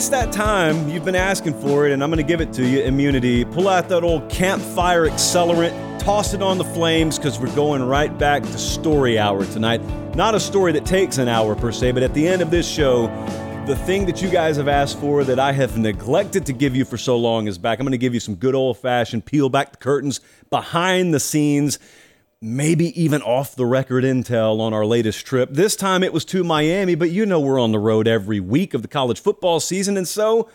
It's that time. You've been asking for it, and I'm going to give it to you. Immunity. Pull out that old campfire accelerant, toss it on the flames, because we're going right back to story hour tonight. Not a story that takes an hour per se, but at the end of this show, the thing that you guys have asked for that I have neglected to give you for so long is back. I'm going to give you some good old fashioned peel back the curtains, behind the scenes maybe even off the record intel on our latest trip. This time it was to Miami, but you know we're on the road every week of the college football season. And so,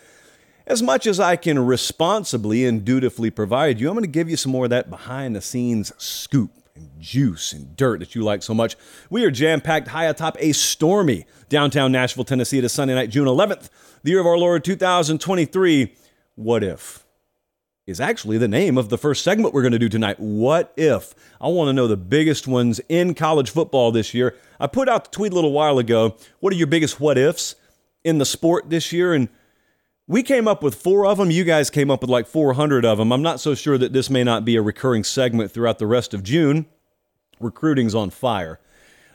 as much as I can responsibly and dutifully provide you, I'm going to give you some more of that behind the scenes scoop and juice and dirt that you like so much. We are jam packed high atop a stormy downtown Nashville, Tennessee. Is Sunday night, June 11th, the year of our Lord 2023. What if? Is actually the name of the first segment we're going to do tonight. What if? I want to know the biggest ones in college football this year. I put out the tweet a little while ago. What are your biggest what ifs in the sport this year? And we came up with four of them. You guys came up with like 400 of them. I'm not so sure that this may not be a recurring segment throughout the rest of June. Recruiting's on fire.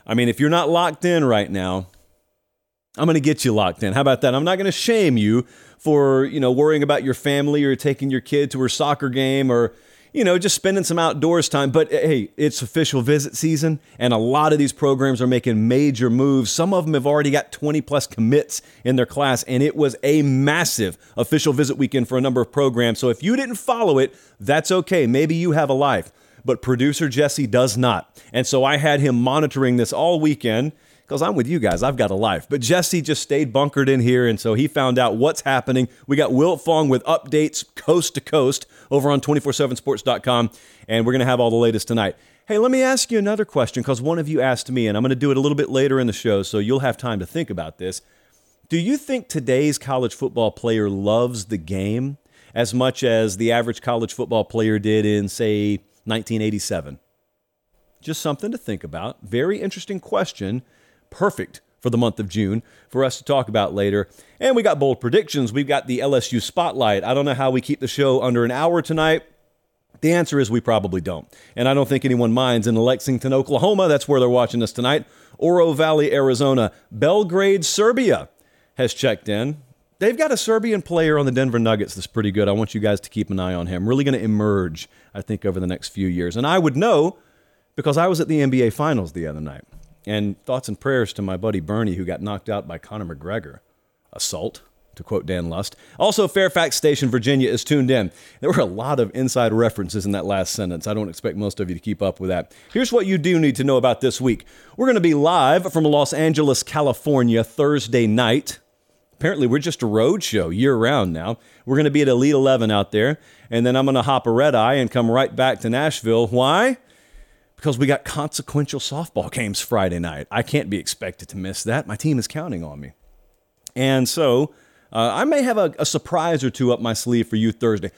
I mean, if you're not locked in right now, I'm going to get you locked in. How about that? I'm not going to shame you for, you know, worrying about your family or taking your kid to her soccer game or, you know, just spending some outdoors time. But eh, hey, it's official visit season, and a lot of these programs are making major moves. Some of them have already got 20 plus commits in their class, and it was a massive official visit weekend for a number of programs. So if you didn't follow it, that's okay. Maybe you have a life, but producer Jesse does not. And so I had him monitoring this all weekend because I'm with you guys. I've got a life. But Jesse just stayed bunkered in here, and so he found out what's happening. We got Wiltfong with updates coast to coast over on 247sports.com, and we're going to have all the latest tonight. Hey, let me ask you another question because one of you asked me, and I'm going to do it a little bit later in the show, so you'll have time to think about this. Do you think today's college football player loves the game as much as the average college football player did in, say, 1987? Just something to think about. Very interesting question perfect for the month of June for us to talk about later. And we got bold predictions. We've got the LSU spotlight. I don't know how we keep the show under an hour tonight. The answer is we probably don't. And I don't think anyone minds in Lexington, Oklahoma. That's where they're watching us tonight. Oro Valley, Arizona. Belgrade, Serbia has checked in. They've got a Serbian player on the Denver Nuggets that's pretty good. I want you guys to keep an eye on him. Really going to emerge, I think, over the next few years. And I would know because I was at the NBA Finals the other night. And thoughts and prayers to my buddy Bernie, who got knocked out by Conor McGregor. Assault, to quote Dan Lust. Also, Fairfax Station, Virginia is tuned in. There were a lot of inside references in that last sentence. I don't expect most of you to keep up with that. Here's what you do need to know about this week we're going to be live from Los Angeles, California, Thursday night. Apparently, we're just a road show year round now. We're going to be at Elite 11 out there, and then I'm going to hop a red eye and come right back to Nashville. Why? Because we got consequential softball games Friday night. I can't be expected to miss that. My team is counting on me. And so uh, I may have a, a surprise or two up my sleeve for you Thursday.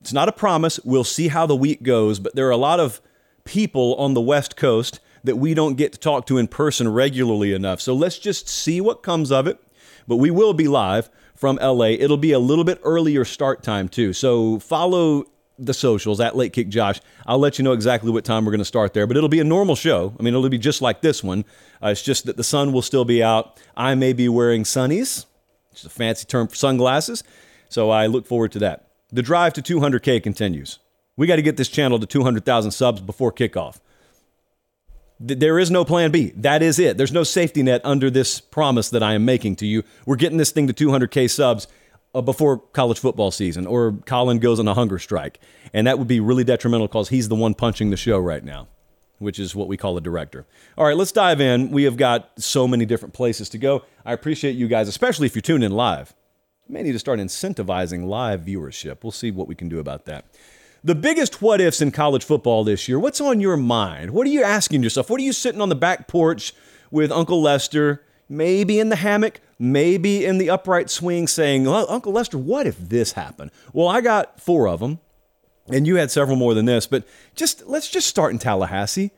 It's not a promise. We'll see how the week goes, but there are a lot of people on the West Coast that we don't get to talk to in person regularly enough. So let's just see what comes of it. But we will be live from LA. It'll be a little bit earlier start time, too. So follow the socials at Late Kick Josh. I'll let you know exactly what time we're going to start there, but it'll be a normal show. I mean, it'll be just like this one. Uh, it's just that the sun will still be out. I may be wearing sunnies, which is a fancy term for sunglasses. So I look forward to that. The drive to 200K continues. We got to get this channel to 200,000 subs before kickoff. There is no plan B. That is it. There's no safety net under this promise that I am making to you. We're getting this thing to 200K subs uh, before college football season or Colin goes on a hunger strike. And that would be really detrimental because he's the one punching the show right now, which is what we call a director. All right, let's dive in. We have got so many different places to go. I appreciate you guys, especially if you tune in live. may need to start incentivizing live viewership. We'll see what we can do about that. The biggest what ifs in college football this year, what's on your mind? What are you asking yourself? What are you sitting on the back porch with Uncle Lester, maybe in the hammock, maybe in the upright swing, saying, Uncle Lester, what if this happened? Well, I got four of them, and you had several more than this, but just let's just start in Tallahassee.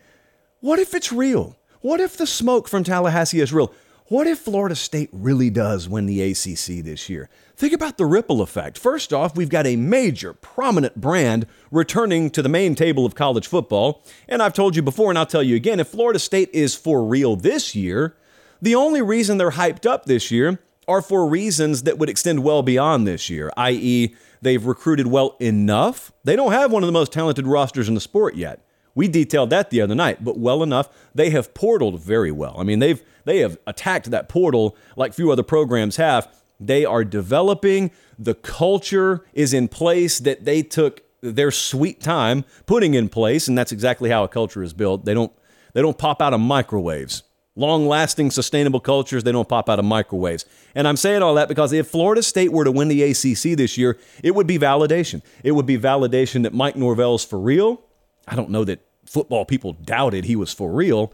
What if it's real? What if the smoke from Tallahassee is real? What if Florida State really does win the ACC this year? Think about the ripple effect. First off, we've got a major, prominent brand returning to the main table of college football. And I've told you before, and I'll tell you again if Florida State is for real this year, the only reason they're hyped up this year are for reasons that would extend well beyond this year, i.e., they've recruited well enough. They don't have one of the most talented rosters in the sport yet. We detailed that the other night, but well enough, they have portaled very well. I mean, they've they have attacked that portal like few other programs have. They are developing. The culture is in place that they took their sweet time putting in place, and that's exactly how a culture is built. They don't they don't pop out of microwaves. Long lasting, sustainable cultures, they don't pop out of microwaves. And I'm saying all that because if Florida State were to win the ACC this year, it would be validation. It would be validation that Mike Norvell's for real I don't know that football people doubted he was for real,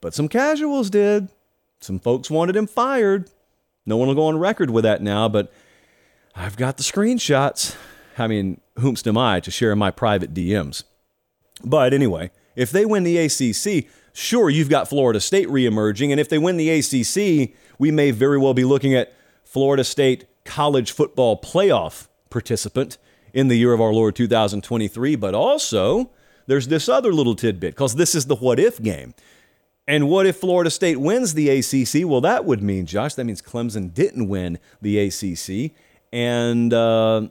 but some casuals did. Some folks wanted him fired. No one will go on record with that now, but I've got the screenshots. I mean, whomst am I to share my private DMs? But anyway, if they win the ACC, sure, you've got Florida State reemerging. And if they win the ACC, we may very well be looking at Florida State college football playoff participant in the year of our Lord 2023, but also there's this other little tidbit because this is the what if game. And what if Florida State wins the ACC? Well, that would mean, Josh, that means Clemson didn't win the ACC. And uh,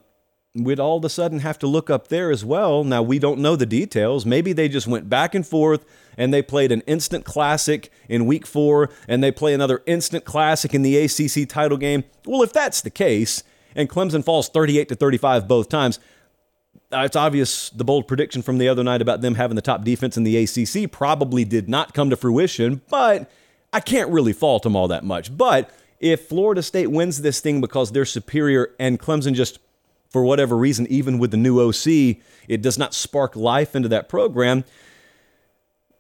we'd all of a sudden have to look up there as well. Now, we don't know the details. Maybe they just went back and forth and they played an instant classic in week four and they play another instant classic in the ACC title game. Well, if that's the case, and Clemson falls 38 to 35 both times, uh, it's obvious the bold prediction from the other night about them having the top defense in the ACC probably did not come to fruition, but I can't really fault them all that much. But if Florida State wins this thing because they're superior and Clemson just, for whatever reason, even with the new OC, it does not spark life into that program,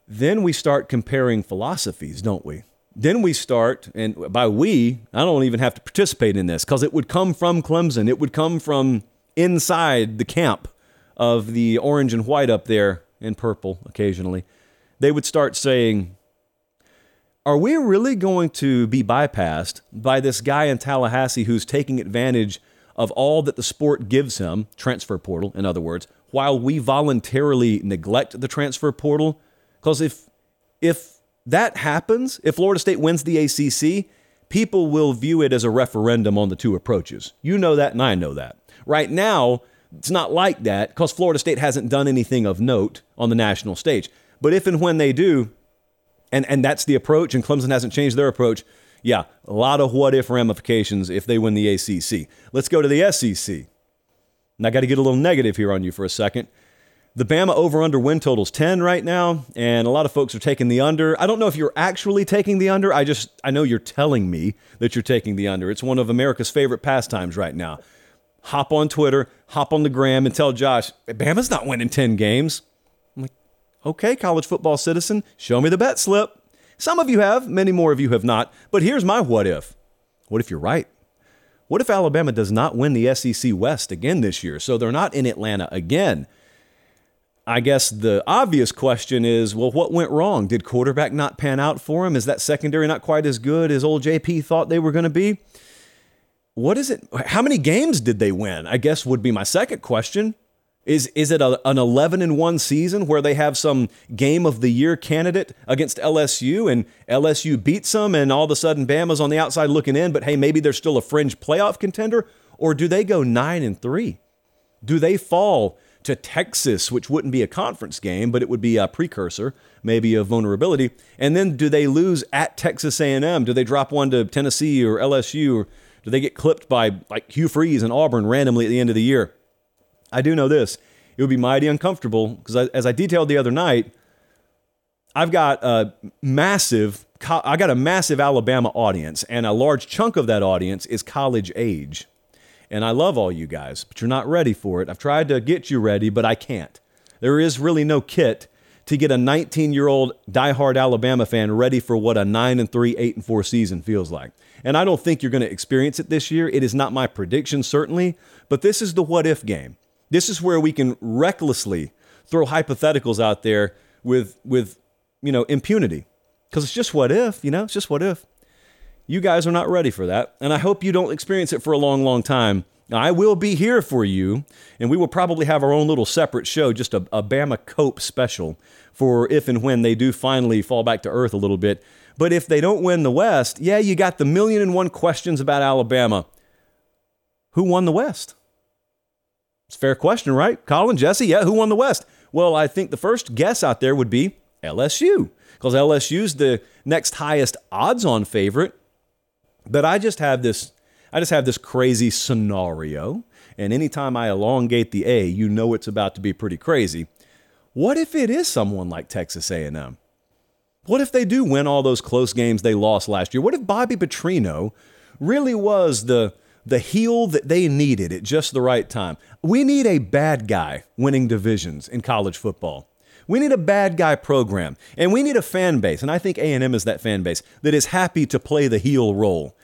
then we start comparing philosophies, don't we? Then we start, and by we, I don't even have to participate in this because it would come from Clemson. It would come from inside the camp of the orange and white up there and purple occasionally, they would start saying, Are we really going to be bypassed by this guy in Tallahassee who's taking advantage of all that the sport gives him, transfer portal, in other words, while we voluntarily neglect the transfer portal? Because if, if that happens, if Florida State wins the ACC, people will view it as a referendum on the two approaches. You know that, and I know that. Right now, it's not like that because Florida State hasn't done anything of note on the national stage. But if and when they do, and, and that's the approach, and Clemson hasn't changed their approach, yeah, a lot of what if ramifications if they win the ACC. Let's go to the SEC. And I got to get a little negative here on you for a second. The Bama over under win total's 10 right now, and a lot of folks are taking the under. I don't know if you're actually taking the under. I just, I know you're telling me that you're taking the under. It's one of America's favorite pastimes right now hop on Twitter, hop on the gram, and tell Josh, Bama's not winning 10 games. I'm like, okay, college football citizen, show me the bet slip. Some of you have, many more of you have not. But here's my what if. What if you're right? What if Alabama does not win the SEC West again this year? So they're not in Atlanta again. I guess the obvious question is well, what went wrong? Did quarterback not pan out for him? Is that secondary not quite as good as old JP thought they were going to be? what is it? How many games did they win? I guess would be my second question. Is is it a, an 11 and 1 season where they have some game of the year candidate against LSU and LSU beats them and all of a sudden Bama's on the outside looking in, but hey, maybe they're still a fringe playoff contender? Or do they go 9 and 3? Do they fall to Texas, which wouldn't be a conference game, but it would be a precursor, maybe of vulnerability? And then do they lose at Texas A&M? Do they drop one to Tennessee or LSU? Or do they get clipped by like Hugh Freeze and Auburn randomly at the end of the year? I do know this. It would be mighty uncomfortable because as I detailed the other night, I've got a massive I got a massive Alabama audience and a large chunk of that audience is college age. And I love all you guys, but you're not ready for it. I've tried to get you ready, but I can't. There is really no kit to get a 19-year-old diehard Alabama fan ready for what a 9 and 3, 8 and 4 season feels like. And I don't think you're going to experience it this year. It is not my prediction certainly, but this is the what if game. This is where we can recklessly throw hypotheticals out there with with you know impunity because it's just what if, you know, it's just what if. You guys are not ready for that, and I hope you don't experience it for a long, long time. I will be here for you, and we will probably have our own little separate show, just a, a Bama Cope special for if and when they do finally fall back to earth a little bit. But if they don't win the West, yeah, you got the million and one questions about Alabama. Who won the West? It's a fair question, right? Colin, Jesse, yeah, who won the West? Well, I think the first guess out there would be LSU because LSU's the next highest odds on favorite. But I just have this I just have this crazy scenario, and anytime I elongate the A, you know it's about to be pretty crazy. What if it is someone like Texas A&M? What if they do win all those close games they lost last year? What if Bobby Petrino really was the the heel that they needed at just the right time? We need a bad guy winning divisions in college football. We need a bad guy program, and we need a fan base, and I think A&M is that fan base that is happy to play the heel role.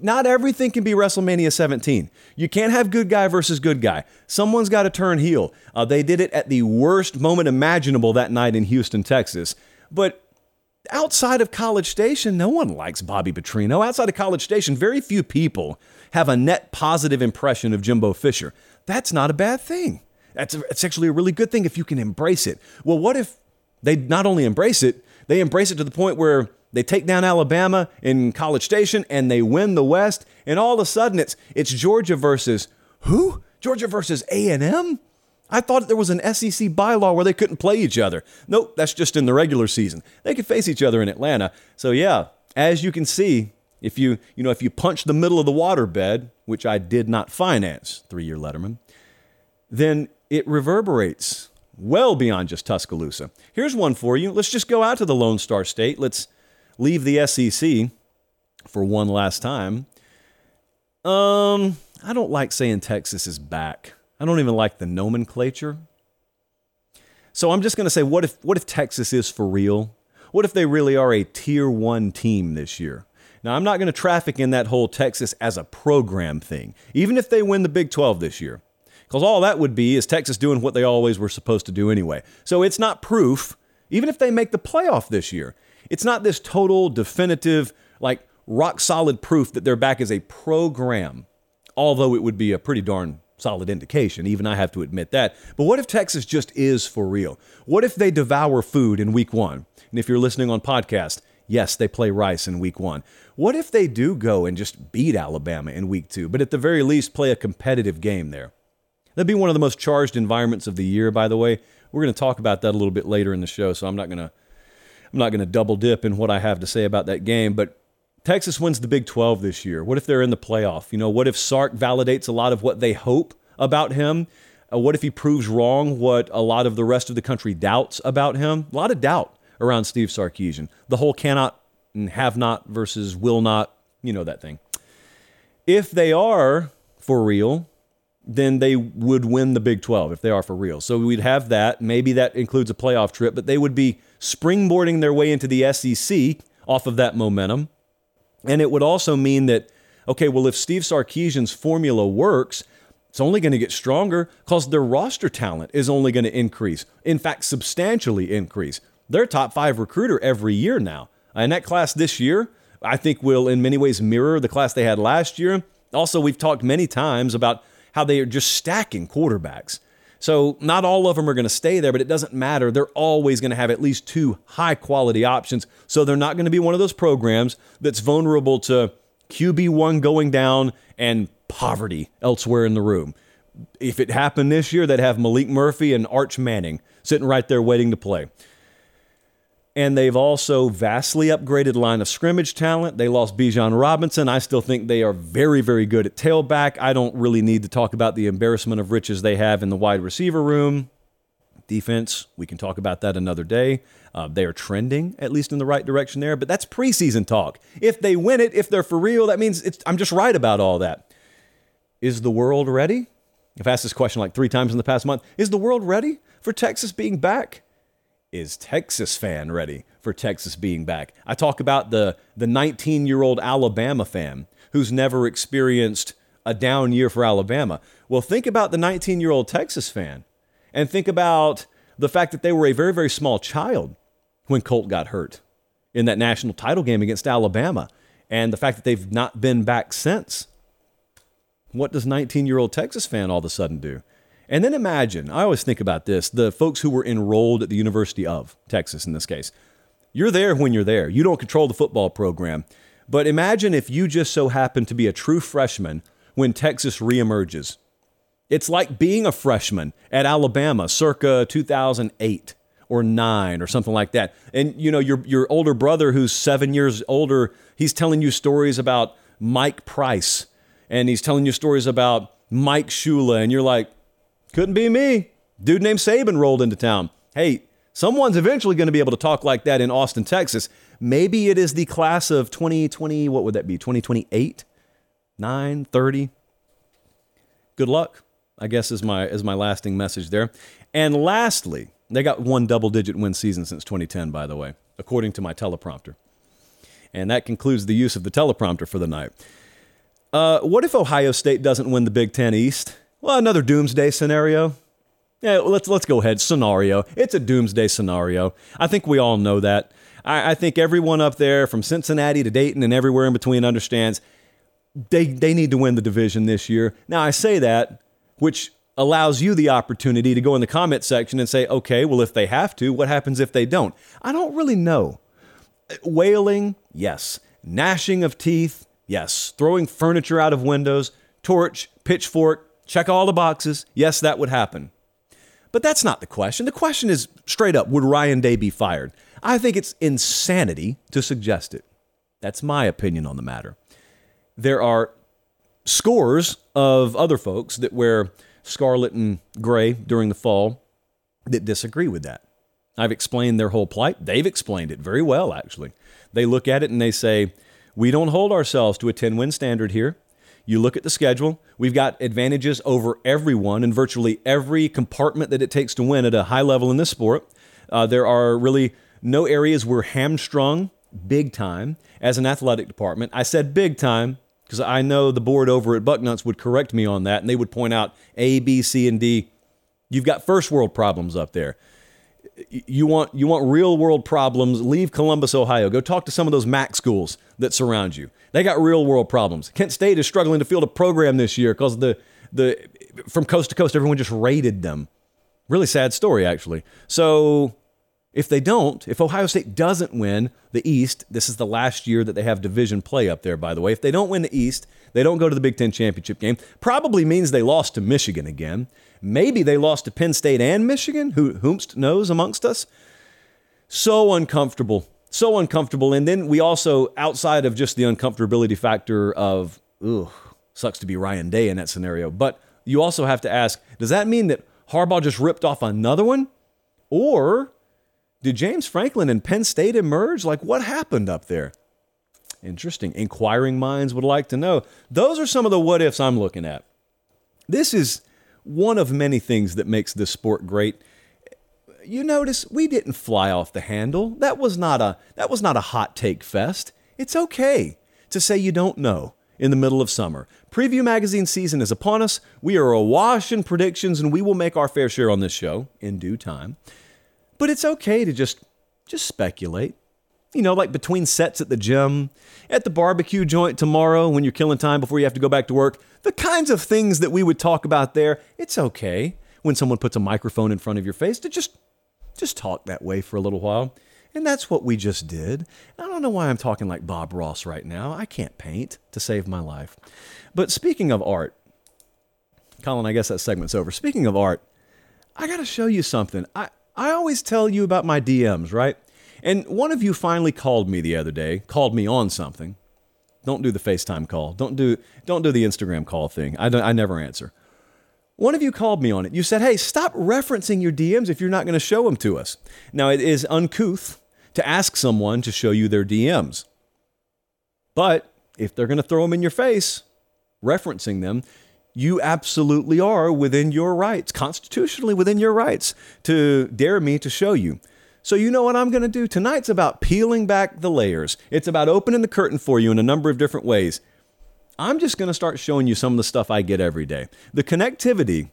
Not everything can be WrestleMania 17. You can't have good guy versus good guy. Someone's got to turn heel. Uh, they did it at the worst moment imaginable that night in Houston, Texas. But outside of College Station, no one likes Bobby Petrino. Outside of College Station, very few people have a net positive impression of Jimbo Fisher. That's not a bad thing. That's a, it's actually a really good thing if you can embrace it. Well, what if they not only embrace it, they embrace it to the point where they take down Alabama in College Station and they win the West, and all of a sudden it's it's Georgia versus who? Georgia versus A&M? I thought there was an SEC bylaw where they couldn't play each other. Nope, that's just in the regular season. They could face each other in Atlanta. So yeah, as you can see, if you you know if you punch the middle of the waterbed, which I did not finance, three-year Letterman, then it reverberates well beyond just Tuscaloosa. Here's one for you. Let's just go out to the Lone Star State. Let's leave the SEC for one last time. Um, I don't like saying Texas is back. I don't even like the nomenclature. So I'm just going to say what if what if Texas is for real? What if they really are a tier 1 team this year? Now, I'm not going to traffic in that whole Texas as a program thing, even if they win the Big 12 this year. Because all that would be is Texas doing what they always were supposed to do anyway. So it's not proof, even if they make the playoff this year. It's not this total, definitive, like rock solid proof that they're back as a program, although it would be a pretty darn solid indication. Even I have to admit that. But what if Texas just is for real? What if they devour food in week one? And if you're listening on podcast, yes, they play Rice in week one. What if they do go and just beat Alabama in week two, but at the very least play a competitive game there? That'd be one of the most charged environments of the year, by the way. We're going to talk about that a little bit later in the show, so I'm not going to I'm not going to double dip in what I have to say about that game, but Texas wins the Big 12 this year. What if they're in the playoff? You know, what if Sark validates a lot of what they hope about him? Uh, what if he proves wrong what a lot of the rest of the country doubts about him? A lot of doubt around Steve Sarkisian. The whole cannot and have not versus will not, you know that thing. If they are for real, then they would win the Big 12 if they are for real. So we'd have that. Maybe that includes a playoff trip, but they would be springboarding their way into the SEC off of that momentum. And it would also mean that, okay, well, if Steve Sarkisian's formula works, it's only going to get stronger because their roster talent is only going to increase. In fact, substantially increase. They're top five recruiter every year now. And that class this year, I think, will in many ways mirror the class they had last year. Also, we've talked many times about how they are just stacking quarterbacks. So not all of them are going to stay there, but it doesn't matter. They're always going to have at least two high quality options. So they're not going to be one of those programs that's vulnerable to QB1 going down and poverty elsewhere in the room. if it happened this year, they'd have Maalik Murphy and Arch Manning sitting right there waiting to play. And they've also vastly upgraded line of scrimmage talent. They lost Bijan Robinson. I still think they are very, very good at tailback. I don't really need to talk about the embarrassment of riches they have in the wide receiver room. Defense, we can talk about that another day. Uh, they are trending, at least in the right direction there, but that's preseason talk. If they win it, if they're for real, that means I'm just right about all that. Is the world ready? I've asked this question like three times in the past month. Is the world ready for Texas being back? Is Texas fan ready for Texas being back? I talk about the the 19 year old Alabama fan who's never experienced a down year for Alabama. Well, think about the 19 year old Texas fan and think about the fact that they were a very, very small child when Colt got hurt in that national title game against Alabama, and the fact that they've not been back since. What does 19 year old Texas fan all of a sudden do? And then imagine, I always think about this the folks who were enrolled at the University of Texas in this case. You're there when you're there, you don't control the football program. But imagine if you just so happen to be a true freshman when Texas reemerges. It's like being a freshman at Alabama circa 2008 or 9 or something like that. And you know, your your older brother who's 7 years older, he's telling you stories about Mike Price and he's telling you stories about Mike Shula and you're like, couldn't be me. Dude named Saban rolled into town. Hey, someone's eventually going to be able to talk like that in Austin, Texas. Maybe it is the class of 2020, what would that be? 2028? 9, 30? Good luck. I guess is my is my lasting message there. And lastly, they got one double digit win season since 2010 by the way, according to my teleprompter. And that concludes the use of the teleprompter for the night. Uh, what if Ohio State doesn't win the Big Ten East? Well, another doomsday scenario. Yeah, let's let's go ahead. Scenario. It's a doomsday scenario. I think we all know that. I, I think everyone up there, from Cincinnati to Dayton and everywhere in between, understands they they need to win the division this year. Now I say that which allows you the opportunity to go in the comment section and say, okay, well, if they have to, what happens if they don't? I don't really know. Wailing, yes. Gnashing of teeth, yes. Throwing furniture out of windows, torch, pitchfork, check all the boxes, yes, that would happen. But that's not the question. The question is straight up would Ryan Day be fired? I think it's insanity to suggest it. That's my opinion on the matter. There are scores of other folks that wear scarlet and gray during the fall that disagree with that. I've explained their whole plight. They've explained it very well, actually. They look at it and they say, We don't hold ourselves to a 10 win standard here. You look at the schedule, we've got advantages over everyone in virtually every compartment that it takes to win at a high level in this sport. Uh, there are really no areas we're hamstrung big time as an athletic department. I said big time because I know the board over at Bucknuts would correct me on that, and they would point out A, B, C, and D. You've got first world problems up there. You want you want real world problems? Leave Columbus, Ohio. Go talk to some of those MAC schools that surround you. They got real world problems. Kent State is struggling to field a program this year because the the from coast to coast, everyone just raided them. Really sad story, actually. So if they don't, if Ohio State doesn't win the East, this is the last year that they have division play up there, by the way. If they don't win the East, they don't go to the Big Ten championship game. Probably means they lost to Michigan again. Maybe they lost to Penn State and Michigan, who whomst knows amongst us. So uncomfortable. So uncomfortable. And then we also, outside of just the uncomfortability factor of, ugh, sucks to be Ryan Day in that scenario, but you also have to ask, does that mean that Harbaugh just ripped off another one? Or did James Franklin and Penn State emerge? Like, what happened up there? Interesting. Inquiring minds would like to know. Those are some of the what ifs I'm looking at. This is one of many things that makes this sport great. You notice we didn't fly off the handle. That was not a that was not a hot take fest. It's okay to say you don't know in the middle of summer. Preview magazine season is upon us. We are awash in predictions and we will make our fair share on this show in due time. But it's okay to just just speculate. You know, like between sets at the gym, at the barbecue joint tomorrow when you're killing time before you have to go back to work. The kinds of things that we would talk about there, it's okay when someone puts a microphone in front of your face to just just talk that way for a little while. And that's what we just did. I don't know why I'm talking like Bob Ross right now. I can't paint to save my life. But speaking of art, Colin, I guess that segment's over. Speaking of art, I got to show you something. I, I always tell you about my DMs, right? And one of you finally called me the other day, called me on something. Don't do the FaceTime call. Don't do don't do the Instagram call thing. I, don't, I never answer. One of you called me on it. You said, "Hey, stop referencing your DMs if you're not going to show them to us." Now, it is uncouth to ask someone to show you their DMs. But if they're going to throw them in your face, referencing them, you absolutely are within your rights, constitutionally within your rights, to dare me to show you. So, you know what I'm going to do? Tonight's about peeling back the layers. It's about opening the curtain for you in a number of different ways. I'm just going to start showing you some of the stuff I get every day. The connectivity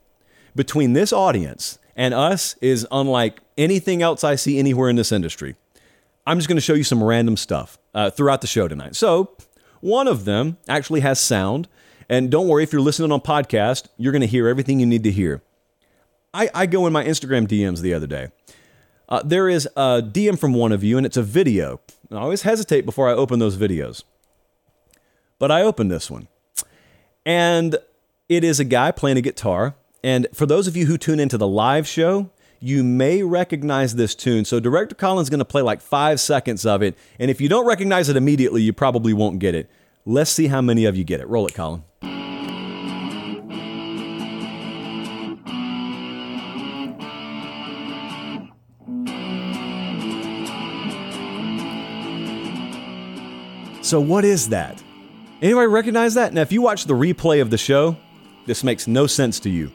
between this audience and us is unlike anything else I see anywhere in this industry. I'm just going to show you some random stuff uh, throughout the show tonight. So, one of them actually has sound. And don't worry, if you're listening on podcast, you're going to hear everything you need to hear. I, I go in my Instagram DMs the other day. Uh, there is a DM from one of you, and it's a video. I always hesitate before I open those videos. But I opened this one. And it is a guy playing a guitar. And for those of you who tune into the live show, you may recognize this tune. So Director Colin's going to play like five seconds of it. And if you don't recognize it immediately, you probably won't get it. Let's see how many of you get it. Roll it, Colin. So, what is that? Anybody recognize that? Now, if you watch the replay of the show, this makes no sense to you.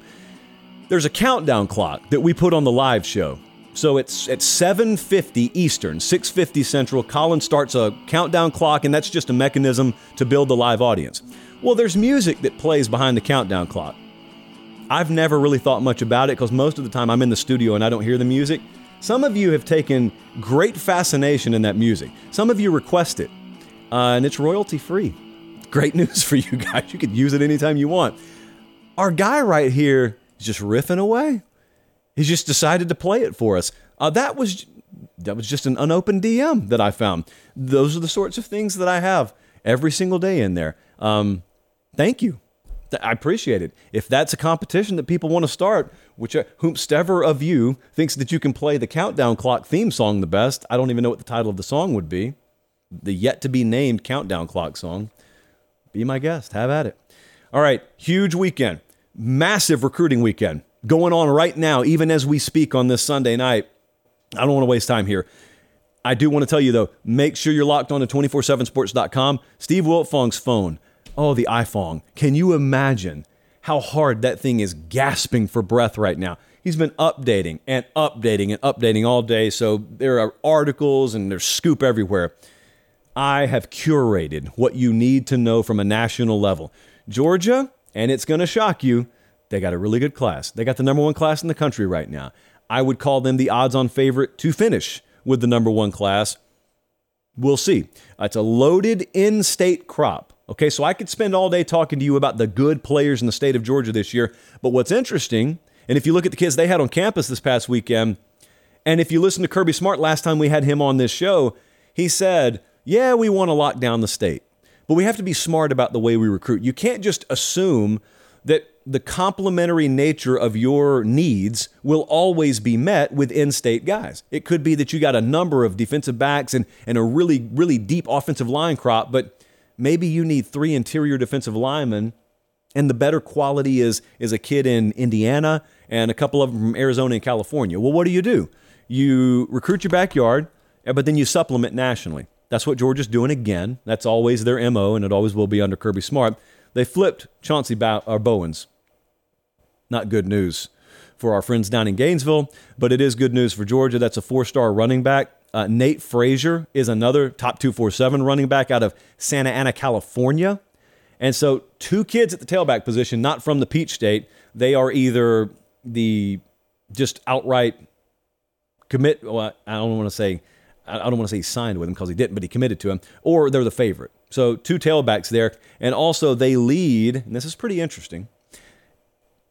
There's a countdown clock that we put on the live show. So it's at 7:50 Eastern, 6:50 Central. Colin starts a countdown clock, and that's just a mechanism to build the live audience. Well, there's music that plays behind the countdown clock. I've never really thought much about it because most of the time I'm in the studio and I don't hear the music. Some of you have taken great fascination in that music. Some of you request it, uh, and it's royalty free. Great news for you guys. You could use it anytime you want. Our guy right here is just riffing away. He just decided to play it for us. Uh, that was that was just an unopened DM that I found. Those are the sorts of things that I have every single day in there. Um, thank you. I appreciate it. If that's a competition that people want to start, which uh, whomstever of you thinks that you can play the countdown clock theme song the best, I don't even know what the title of the song would be. The yet to be named countdown clock song. Be my guest. Have at it. All right, huge weekend. Massive recruiting weekend going on right now, even as we speak on this Sunday night. I don't want to waste time here. I do want to tell you though, make sure you're locked on to 247sports.com. Steve Wiltfong's phone. Oh, the iPhone. Can you imagine how hard that thing is gasping for breath right now? He's been updating and updating and updating all day. So there are articles and there's scoop everywhere. I have curated what you need to know from a national level. Georgia, and it's going to shock you, they got a really good class. They got the number one class in the country right now. I would call them the odds on favorite to finish with the number one class. We'll see. It's a loaded in state crop. Okay, so I could spend all day talking to you about the good players in the state of Georgia this year. But what's interesting, and if you look at the kids they had on campus this past weekend, and if you listen to Kirby Smart last time we had him on this show, he said, Yeah, we want to lock down the state, but we have to be smart about the way we recruit. You can't just assume that the complementary nature of your needs will always be met with in state guys. It could be that you got a number of defensive backs and, and a really, really deep offensive line crop, but maybe you need three interior defensive linemen, and the better quality is, is a kid in Indiana and a couple of them from Arizona and California. Well, what do you do? You recruit your backyard, but then you supplement nationally. That's what Georgia's doing again. That's always their MO, and it always will be under Kirby Smart. They flipped Chauncey Bow- or Bowens. Not good news for our friends down in Gainesville, but it is good news for Georgia. That's a four star running back. Uh, Nate Frazier is another top 247 running back out of Santa Ana, California. And so, two kids at the tailback position, not from the Peach State. They are either the just outright commit. Well, I don't want to say, I don't want to say he signed with him because he didn't, but he committed to him, or they're the favorite. So, two tailbacks there. And also, they lead, and this is pretty interesting.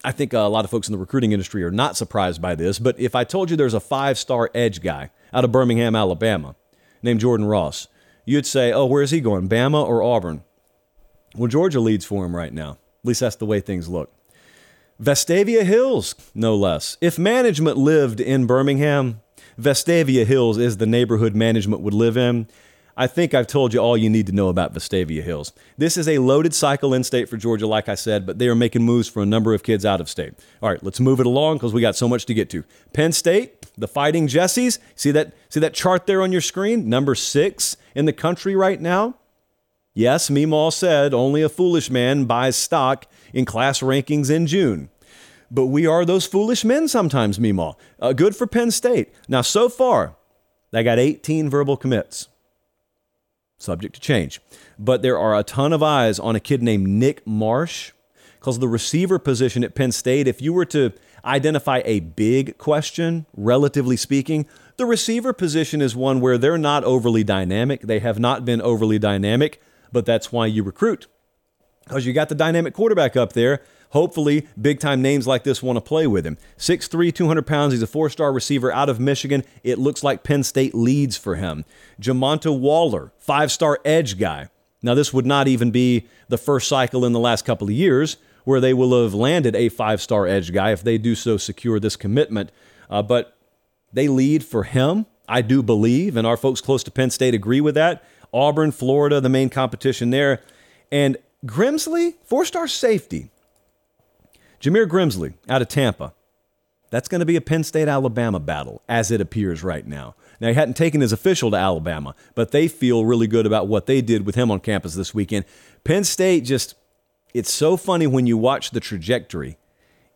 I think a lot of folks in the recruiting industry are not surprised by this, but if I told you there's a five star edge guy out of Birmingham, Alabama, named Jordan Ross, you'd say, oh, where's he going, Bama or Auburn? Well, Georgia leads for him right now. At least that's the way things look. Vestavia Hills, no less. If management lived in Birmingham, Vestavia Hills is the neighborhood management would live in. I think I've told you all you need to know about Vestavia Hills. This is a loaded cycle in state for Georgia, like I said, but they are making moves for a number of kids out of state. All right, let's move it along because we got so much to get to. Penn State, the Fighting Jessies. See that? See that chart there on your screen? Number six in the country right now. Yes, Meemaw said only a foolish man buys stock in class rankings in June. But we are those foolish men sometimes, Meemaw. Uh, good for Penn State. Now, so far, they got 18 verbal commits subject to change. But there are a ton of eyes on a kid named Nick Marsh because the receiver position at Penn State, if you were to identify a big question, relatively speaking, the receiver position is one where they're not overly dynamic. They have not been overly dynamic, but that's why you recruit. Because you got the dynamic quarterback up there Hopefully, big time names like this want to play with him. 6'3, 200 pounds. He's a four star receiver out of Michigan. It looks like Penn State leads for him. Jamonta Waller, five star edge guy. Now, this would not even be the first cycle in the last couple of years where they will have landed a five star edge guy if they do so secure this commitment. Uh, but they lead for him, I do believe, and our folks close to Penn State agree with that. Auburn, Florida, the main competition there. And Grimsley, four star safety. Jameer Grimsley out of Tampa. That's going to be a Penn State Alabama battle as it appears right now. Now, he hadn't taken his official to Alabama, but they feel really good about what they did with him on campus this weekend. Penn State just, it's so funny when you watch the trajectory.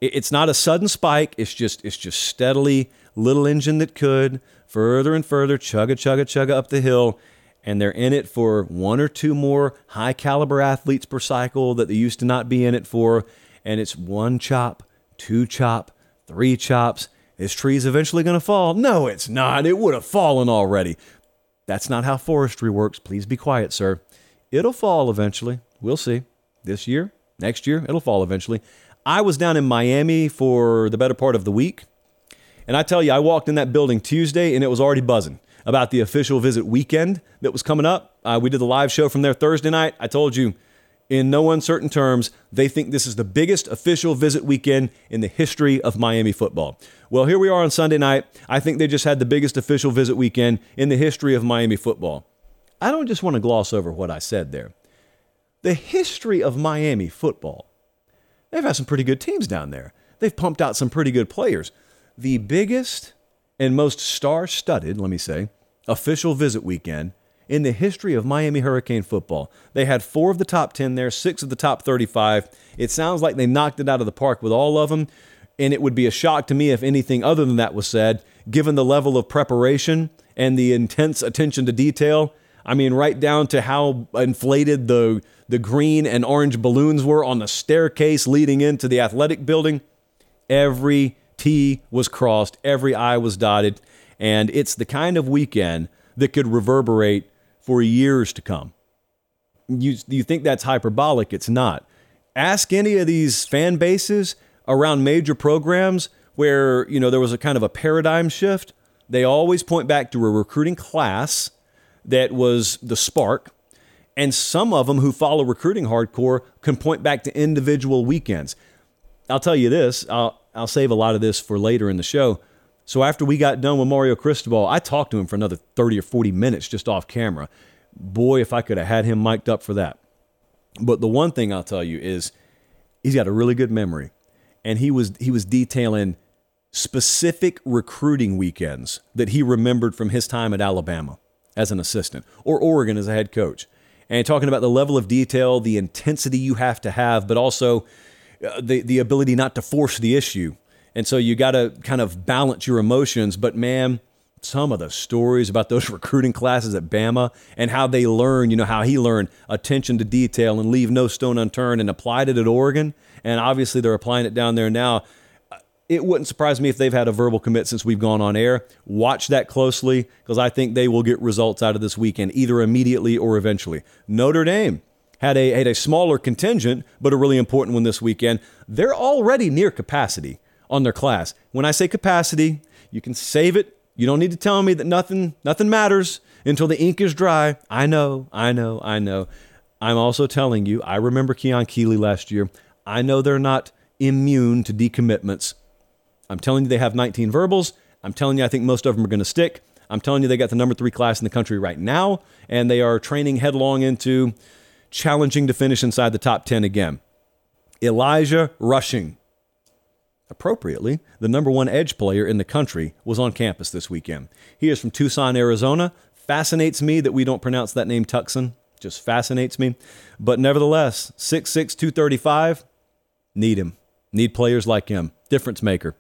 It's not a sudden spike, it's just, it's just steadily, little engine that could, further and further, chugga, chugga, chugga up the hill. And they're in it for one or two more high caliber athletes per cycle that they used to not be in it for and it's one chop, two chop, three chops. This tree's eventually going to fall. No, it's not. It would have fallen already. That's not how forestry works. Please be quiet, sir. It'll fall eventually. We'll see. This year, next year, it'll fall eventually. I was down in Miami for the better part of the week. And I tell you, I walked in that building Tuesday and it was already buzzing about the official visit weekend that was coming up. Uh, we did the live show from there Thursday night. I told you in no uncertain terms, they think this is the biggest official visit weekend in the history of Miami football. Well, here we are on Sunday night. I think they just had the biggest official visit weekend in the history of Miami football. I don't just want to gloss over what I said there. The history of Miami football, they've had some pretty good teams down there. They've pumped out some pretty good players. The biggest and most star studded, let me say, official visit weekend in the history of Miami Hurricane football. They had four of the top 10 there, six of the top 35. It sounds like they knocked it out of the park with all of them. And it would be a shock to me if anything other than that was said, given the level of preparation and the intense attention to detail. I mean, right down to how inflated the, the green and orange balloons were on the staircase leading into the athletic building. Every T was crossed, every I was dotted. And it's the kind of weekend that could reverberate for years to come. You, you think that's hyperbolic? It's not. Ask any of these fan bases around major programs where you know there was a kind of a paradigm shift. They always point back to a recruiting class that was the spark, and some of them who follow recruiting hardcore can point back to individual weekends. I'll tell you this. I'll I'll save a lot of this for later in the show. So after we got done with Mario Cristobal, I talked to him for another 30 or 40 minutes just off camera. Boy, if I could have had him mic'd up for that. But the one thing I'll tell you is he's got a really good memory. And he was he was detailing specific recruiting weekends that he remembered from his time at Alabama as an assistant or Oregon as a head coach. And talking about the level of detail, the intensity you have to have, but also uh, the, the ability not to force the issue and so you got to kind of balance your emotions. But man, some of the stories about those recruiting classes at Bama and how they learn, you know, how he learned attention to detail and leave no stone unturned and applied it at Oregon. And obviously they're applying it down there now. It wouldn't surprise me if they've had a verbal commit since we've gone on air. Watch that closely because I think they will get results out of this weekend, either immediately or eventually. Notre Dame had a, had a smaller contingent, but a really important one this weekend. They're already near capacity on their class. When I say capacity, you can save it. You don't need to tell me that nothing nothing matters until the ink is dry. I know, I know, I know. I'm also telling you, I remember Keon Keeley last year. I know they're not immune to decommitments. I'm telling you, they have 19 verbals. I'm telling you, I think most of them are going to stick. I'm telling you, they got the number three class in the country right now, and they are training headlong into challenging to finish inside the top 10 again. Elijah Rushing, appropriately, the number one edge player in the country, was on campus this weekend. He is from Tucson, Arizona. Fascinates me that we don't pronounce that name Tucson. Just fascinates me. But nevertheless, 6'6, 235, need him. Need players like him. Difference maker.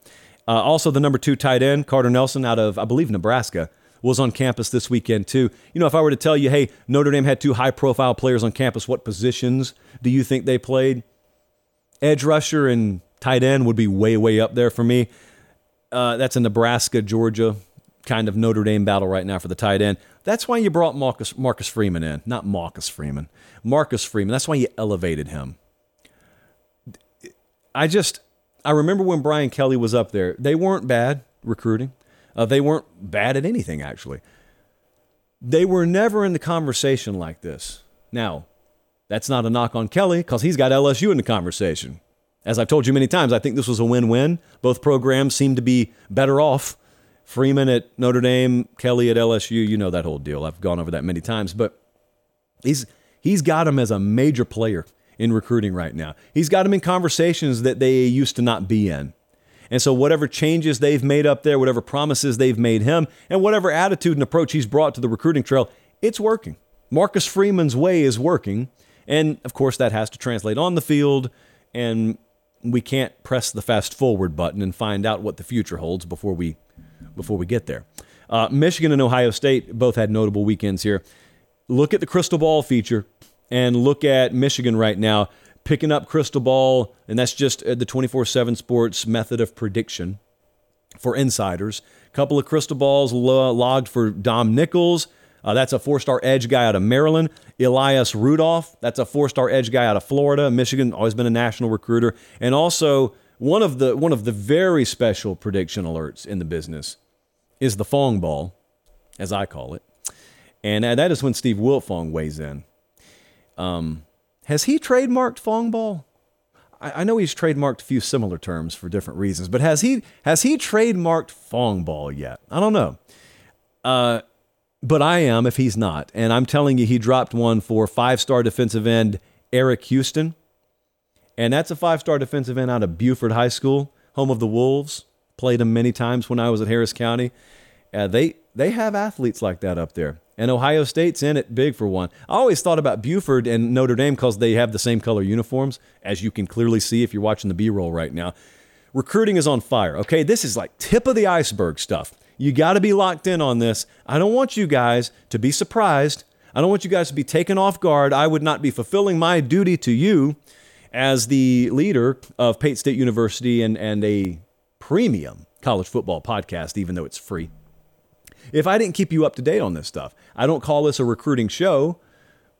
Uh, also, the number two tight end, Carter Nelson, out of, I believe, Nebraska, was on campus this weekend, too. You know, if I were to tell you, hey, Notre Dame had two high profile players on campus, what positions do you think they played? Edge rusher and tight end would be way, way up there for me. Uh, that's a Nebraska, Georgia kind of Notre Dame battle right now for the tight end. That's why you brought Marcus, Marcus Freeman in, not Marcus Freeman. Marcus Freeman. That's why you elevated him. I just, I remember when Brian Kelly was up there, they weren't bad recruiting. Uh, they weren't bad at anything, actually. They were never in the conversation like this. Now, that's not a knock on Kelly because he's got LSU in the conversation. As I've told you many times, I think this was a win win. Both programs seem to be better off. Freeman at Notre Dame, Kelly at LSU, you know that whole deal. I've gone over that many times, but he's he's got him as a major player in recruiting right now. He's got him in conversations that they used to not be in. And so, whatever changes they've made up there, whatever promises they've made him, and whatever attitude and approach he's brought to the recruiting trail, it's working. Marcus Freeman's way is working. And of course, that has to translate on the field. And we can't press the fast forward button and find out what the future holds before we, before we get there. Uh, Michigan and Ohio State both had notable weekends here. Look at the crystal ball feature and look at Michigan right now picking up crystal ball, and that's just uh, the 24 7 sports method of prediction for insiders. A couple of crystal balls logged for Dom Nichols. Uh, that's a four star edge guy out of Maryland. Elias Rudolph, that's a four star edge guy out of Florida. Michigan, always been a national recruiter. And also, one of the, one of the very special prediction alerts in the business is the Fong ball, as I call it. And uh, that is when Steve Wiltfong weighs in. Um, has he trademarked Fong Ball? I, I know he's trademarked a few similar terms for different reasons, but has he has he trademarked Fong Ball yet? I don't know. Uh, but I am if he's not, and I'm telling you, he dropped one for five-star defensive end Eddrick Houston, and that's a five-star defensive end out of Buford High School, home of the Wolves. Played him many times when I was at Harris County. Uh, they they have athletes like that up there. And Ohio State's in it big for one. I always thought about Buford and Notre Dame because they have the same color uniforms, as you can clearly see if you're watching the B roll right now. Recruiting is on fire. Okay, this is like tip of the iceberg stuff. You got to be locked in on this. I don't want you guys to be surprised. I don't want you guys to be taken off guard. I would not be fulfilling my duty to you as the leader of Pate State University and, and a premium college football podcast, even though it's free if I didn't keep you up to date on this stuff. I don't call this a recruiting show,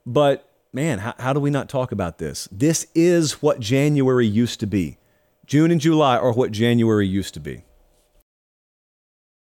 but man, how, how do we not talk about this? This is what January used to be. June and July are what January used to be.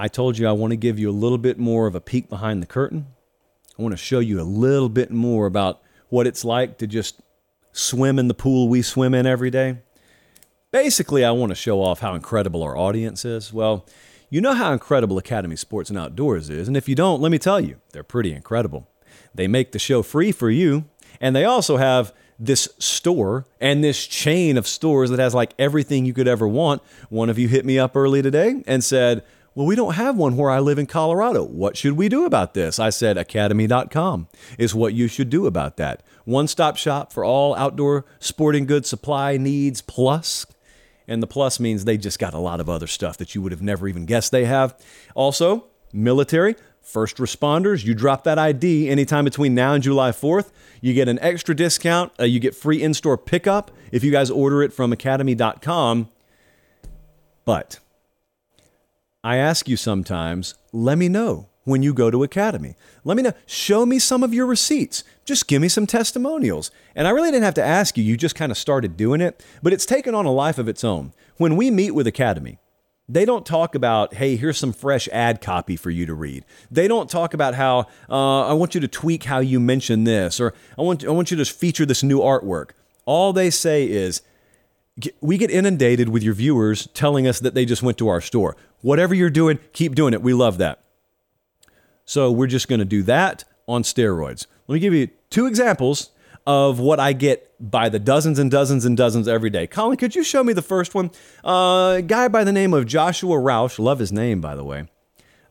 I told you I want to give you a little bit more of a peek behind the curtain. I want to show you a little bit more about what it's like to just swim in the pool we swim in every day. Basically, I want to show off how incredible our audience is. Well, you know how incredible Academy Sports and Outdoors is, and if you don't, let me tell you, they're pretty incredible. They make the show free for you, and they also have this store and this chain of stores that has like everything you could ever want. One of you hit me up early today and said, well, we don't have one where I live in Colorado. What should we do about this? I said, academy.com is what you should do about that. One stop shop for all outdoor sporting goods supply needs plus. And the plus means they just got a lot of other stuff that you would have never even guessed they have. Also, military, first responders, you drop that ID anytime between now and July 4th, you get an extra discount. Uh, you get free in store pickup if you guys order it from academy.com. But I ask you sometimes, let me know when you go to Academy. Let me know. Show me some of your receipts. Just give me some testimonials. And I really didn't have to ask you, you just kind of started doing it, but it's taken on a life of its own. When we meet with Academy, they don't talk about, hey, here's some fresh ad copy for you to read. They don't talk about how uh, I want you to tweak how you mention this, or I want, I want you to feature this new artwork. All they say is, we get inundated with your viewers telling us that they just went to our store. Whatever you're doing, keep doing it. We love that. So we're just going to do that on steroids. Let me give you two examples of what I get by the dozens and dozens and dozens every day. Colin, could you show me the first one? Uh, a guy by the name of Joshua Roush, love his name, by the way.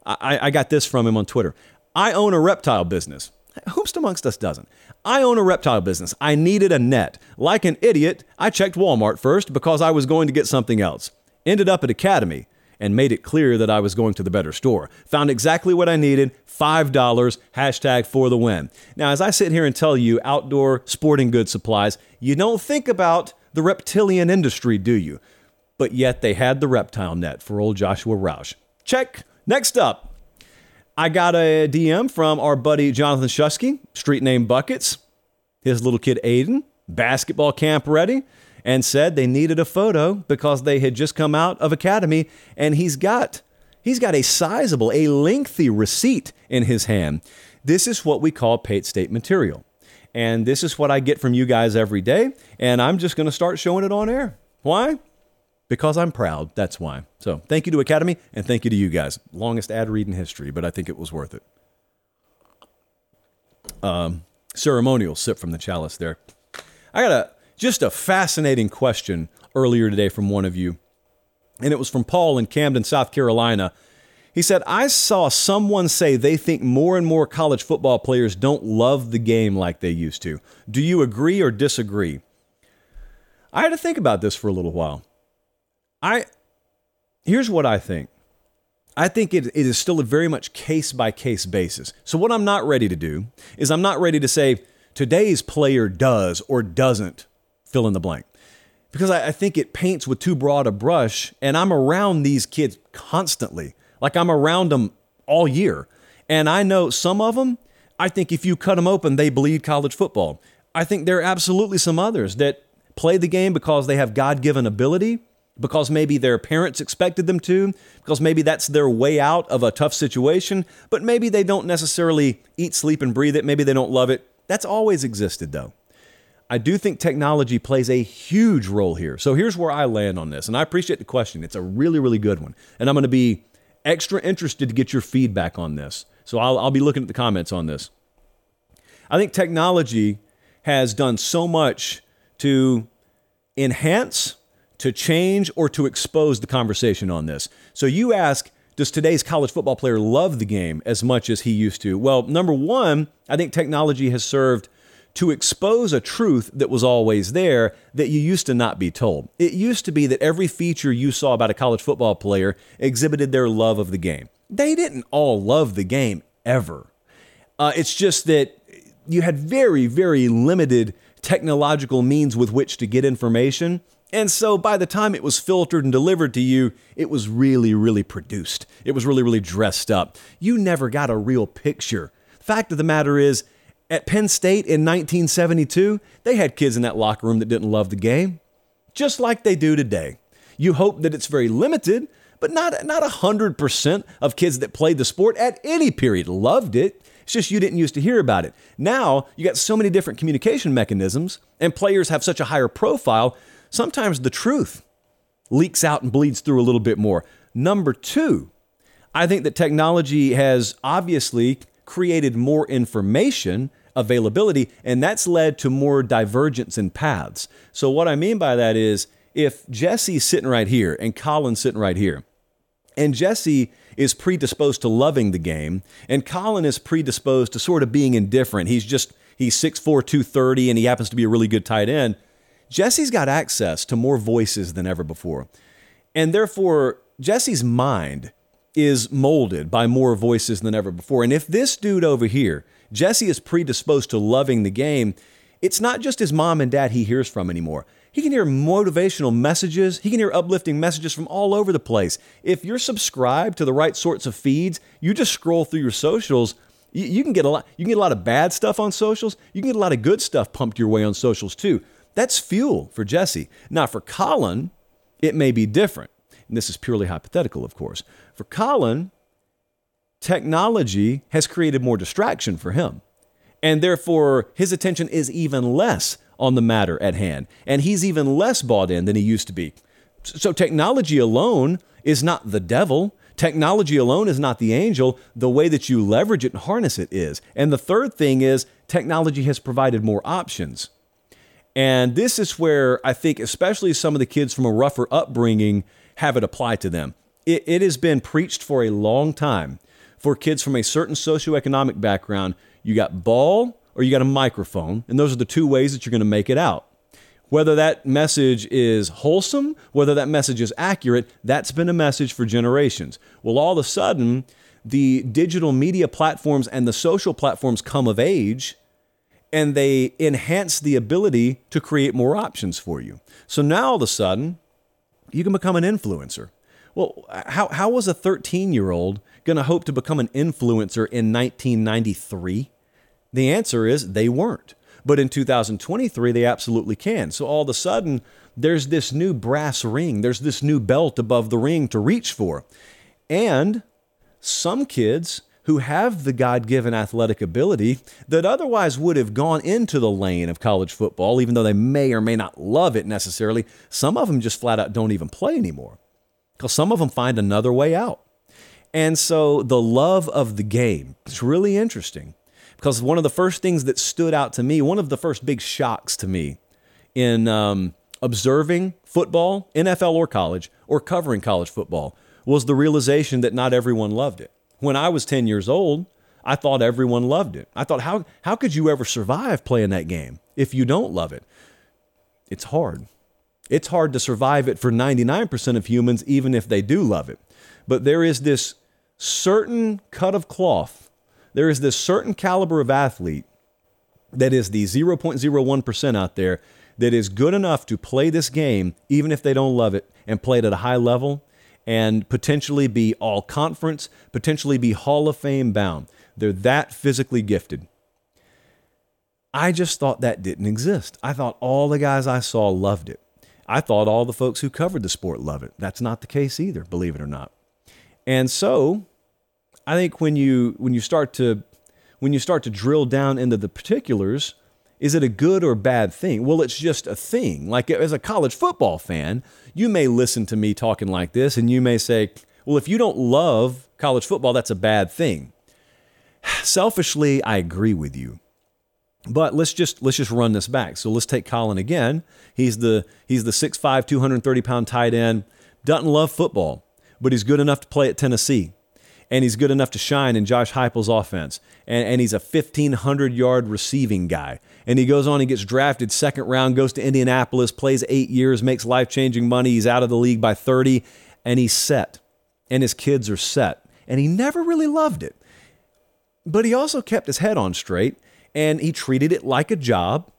I, I got this from him on Twitter. I own a reptile business. Who's amongst us doesn't? I own a reptile business. I needed a net. Like an idiot, I checked Walmart first because I was going to get something else. Ended up at Academy and made it clear that I was going to the better store. Found exactly what I needed $5, hashtag for the win. Now, as I sit here and tell you outdoor sporting goods supplies, you don't think about the reptilian industry, do you? But yet they had the reptile net for old Joshua Roush. Check. Next up, I got a DM from our buddy Jonathan Shusky, street name Buckets, his little kid Aiden, basketball camp ready and said they needed a photo because they had just come out of academy and he's got he's got a sizable a lengthy receipt in his hand. This is what we call Pate State material. And this is what I get from you guys every day and I'm just going to start showing it on air. Why? Because I'm proud that's why. So thank you to academy and thank you to you guys. Longest ad read in history but I think it was worth it. Um, ceremonial sip from the chalice there. I got a just a fascinating question earlier today from one of you. And it was from Paul in Camden, South Carolina. He said, I saw someone say they think more and more college football players don't love the game like they used to. Do you agree or disagree? I had to think about this for a little while. I here's what I think. I think it, it is still a very much case by case basis. So, what I'm not ready to do is I'm not ready to say today's player does or doesn't fill in the blank. Because I, I think it paints with too broad a brush, and I'm around these kids constantly. Like I'm around them all year. And I know some of them, I think if you cut them open, they bleed college football. I think there are absolutely some others that play the game because they have God given ability, because maybe their parents expected them to, because maybe that's their way out of a tough situation, but maybe they don't necessarily eat, sleep, and breathe it. Maybe they don't love it. That's always existed, though. I do think technology plays a huge role here. So here's where I land on this. And I appreciate the question. It's a really, really good one. And I'm going to be extra interested to get your feedback on this. So I'll, I'll be looking at the comments on this. I think technology has done so much to enhance, to change, or to expose the conversation on this. So you ask, does today's college football player love the game as much as he used to? Well, number one, I think technology has served to expose a truth that was always there that you used to not be told. It used to be that every feature you saw about a college football player exhibited their love of the game. They didn't all love the game ever. Uh, it's just that you had very, very limited technological means with which to get information. And so by the time it was filtered and delivered to you, it was really, really produced. It was really, really dressed up. You never got a real picture. Fact of the matter is, At Penn State in 1972, they had kids in that locker room that didn't love the game, just like they do today. You hope that it's very limited, but not not 100% of kids that played the sport at any period loved it. It's just you didn't used to hear about it. Now, you got so many different communication mechanisms and players have such a higher profile, sometimes the truth leaks out and bleeds through a little bit more. Number 2, I think that technology has obviously created more information availability, and that's led to more divergence in paths. So, what I mean by that is if Jesse's sitting right here and Colin's sitting right here, and Jesse is predisposed to loving the game, and Colin is predisposed to sort of being indifferent. He's just, he's 6'4, 230, and he happens to be a really good tight end. Jesse's got access to more voices than ever before. And therefore, Jesse's mind is molded by more voices than ever before. And if this dude over here, Jesse, is predisposed to loving the game, it's not just his mom and dad he hears from anymore. He can hear motivational messages. He can hear uplifting messages from all over the place. If you're subscribed to the right sorts of feeds, you just scroll through your socials. You, you can get a lot. You can get a lot of bad stuff on socials. You can get a lot of good stuff pumped your way on socials too. That's fuel for Jesse. Now for Colin, it may be different. And this is purely hypothetical, of course. For Colin, technology has created more distraction for him. And therefore, his attention is even less on the matter at hand. And he's even less bought in than he used to be. So, technology alone is not the devil. Technology alone is not the angel. The way that you leverage it and harness it is. And the third thing is, technology has provided more options. And this is where I think, especially some of the kids from a rougher upbringing, have it apply to them it, it has been preached for a long time for kids from a certain socioeconomic background. You got ball or you got a microphone, and those are the two ways that you're going to make it out. Whether that message is wholesome, whether that message is accurate, that's been a message for generations. Well, all of a sudden, the digital media platforms and the social platforms come of age and they enhance the ability to create more options for you. So now all of a sudden, you can become an influencer. Well, how, how was a 13 year old going to hope to become an influencer in 1993? The answer is they weren't. But in 2023, they absolutely can. So all of a sudden, there's this new brass ring, there's this new belt above the ring to reach for. And some kids who have the God given athletic ability that otherwise would have gone into the lane of college football, even though they may or may not love it necessarily, some of them just flat out don't even play anymore because some of them find another way out. And so the love of the game, it's really interesting because one of the first things that stood out to me, one of the first big shocks to me in um, observing football, NFL or college, or covering college football, was the realization that not everyone loved it. When I was 10 years old, I thought everyone loved it. I thought, how, how could you ever survive playing that game if you don't love it? It's hard. It's hard to survive it for 99% of humans, even if they do love it. But there is this certain cut of cloth, there is this certain caliber of athlete that is the 0.01% out there that is good enough to play this game, even if they don't love it, and play it at a high level and potentially be all conference, potentially be Hall of Fame bound. They're that physically gifted. I just thought that didn't exist. I thought all the guys I saw loved it. I thought all the folks who covered the sport loved it. That's not the case either, believe it or not. And so, I think when you when you start to when you start to drill down into the particulars, is it a good or bad thing? Well, it's just a thing. Like as a college football fan, you may listen to me talking like this and you may say, "Well, if you don't love college football, that's a bad thing." Selfishly, I agree with you. But let's just let's just run this back. So let's take Colin again. He's the he's the 6'5", 230 pound tight end. Doesn't love football, but he's good enough to play at Tennessee. And he's good enough to shine in Josh Heupel's offense. And, and he's a 1,500 yard receiving guy. And he goes on, he gets drafted second round, goes to Indianapolis, plays eight years, makes life changing money. He's out of the league by 30, and he's set. And his kids are set. And he never really loved it. But he also kept his head on straight and he treated it like a job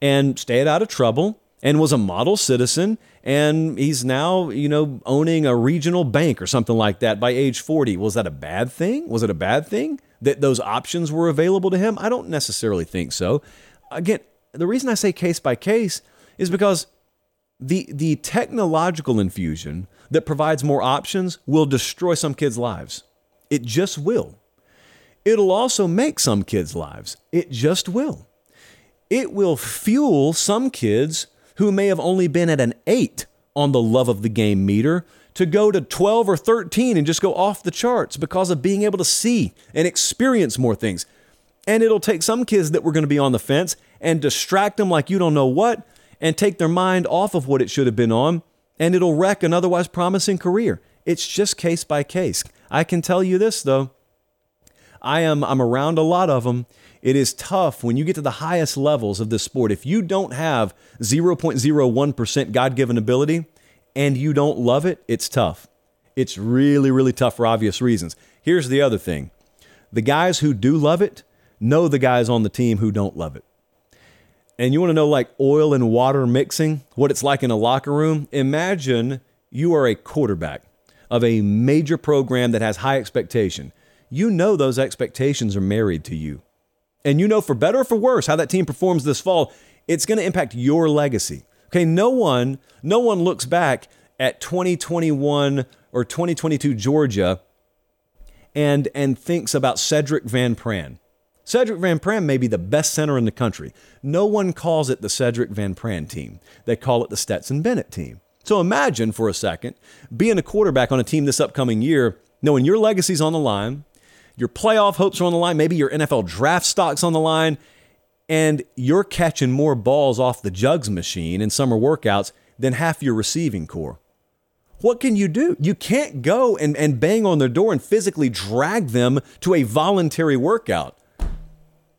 and stayed out of trouble and was a model citizen and he's now you know owning a regional bank or something like that by age 40 was that a bad thing? Was it a bad thing that those options were available to him? I don't necessarily think so. Again the reason i say case by case is because the the technological infusion that provides more options will destroy some kids lives. It just will. It'll also make some kids lives. It just will. It will fuel some kids who may have only been at an 8 on the love of the game meter to go to 12 or 13 and just go off the charts because of being able to see and experience more things. And it'll take some kids that were going to be on the fence and distract them like you don't know what and take their mind off of what it should have been on, and it'll wreck an otherwise promising career. It's just case by case. I can tell you this though. I am I'm around a lot of them it is tough when you get to the highest levels of this sport. If you don't have 0.01% God given ability and you don't love it, it's tough. It's really, really tough for obvious reasons. Here's the other thing the guys who do love it know the guys on the team who don't love it. And you want to know, like oil and water mixing, what it's like in a locker room? Imagine you are a quarterback of a major program that has high expectation. You know those expectations are married to you. And you know, for better or for worse, how that team performs this fall, it's going to impact your legacy. Okay, no one, no one looks back at 2021 or 2022 Georgia and and thinks about Sedrick Van Pran. Sedrick Van Pran may be the best center in the country. No one calls it the Sedrick Van Pran team. They call it the Stetson Bennett team. So imagine for a second being a quarterback on a team this upcoming year, knowing your legacy's on the line, your playoff hopes are on the line, maybe your NFL draft stock's on the line, and you're catching more balls off the jugs machine in summer workouts than half your receiving corps. What can you do? You can't go and, and bang on their door and physically drag them to a voluntary workout.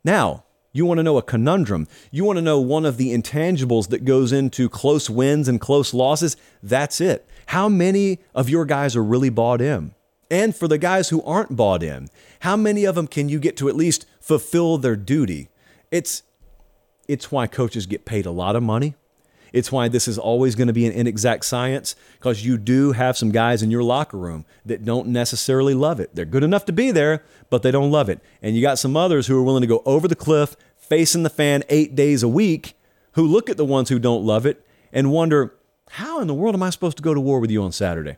Now, you want to know a conundrum. You want to know one of the intangibles that goes into close wins and close losses. That's it. How many of your guys are really bought in? And for the guys who aren't bought in, how many of them can you get to at least fulfill their duty? It's it's why coaches get paid a lot of money. It's why this is always going to be an inexact science because you do have some guys in your locker room that don't necessarily love it. They're good enough to be there, but they don't love it. And you got some others who are willing to go over the cliff, facing the fan eight days a week, who look at the ones who don't love it and wonder, how in the world am I supposed to go to war with you on Saturday?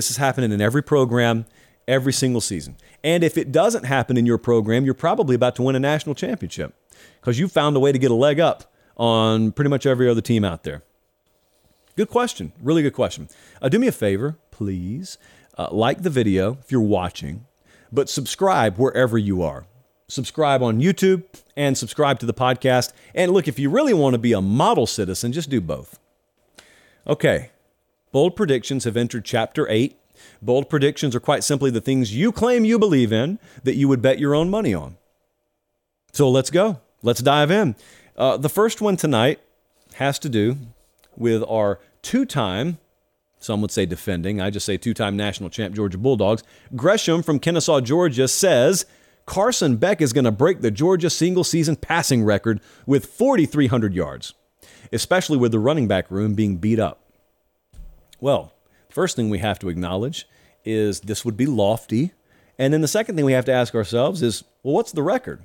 This is happening in every program, every single season. And if it doesn't happen in your program, you're probably about to win a national championship because you found a way to get a leg up on pretty much every other team out there. Good question. Really good question. Uh, do me a favor, please. Uh, like the video if you're watching, but subscribe wherever you are. Subscribe on YouTube and subscribe to the podcast. And look, if you really want to be a model citizen, just do both. Okay, Bold predictions have entered chapter 8. Bold predictions are quite simply the things you claim you believe in that you would bet your own money on. So let's go. Let's dive in. Uh, the first one tonight has to do with our two time, some would say defending, I just say two time national champ Georgia Bulldogs. Gresham from Kennesaw, Georgia says Carson Beck is going to break the Georgia single season passing record with 4,300 yards, especially with the running back room being beat up. Well, first thing we have to acknowledge is this would be lofty. And then the second thing we have to ask ourselves is, well, what's the record?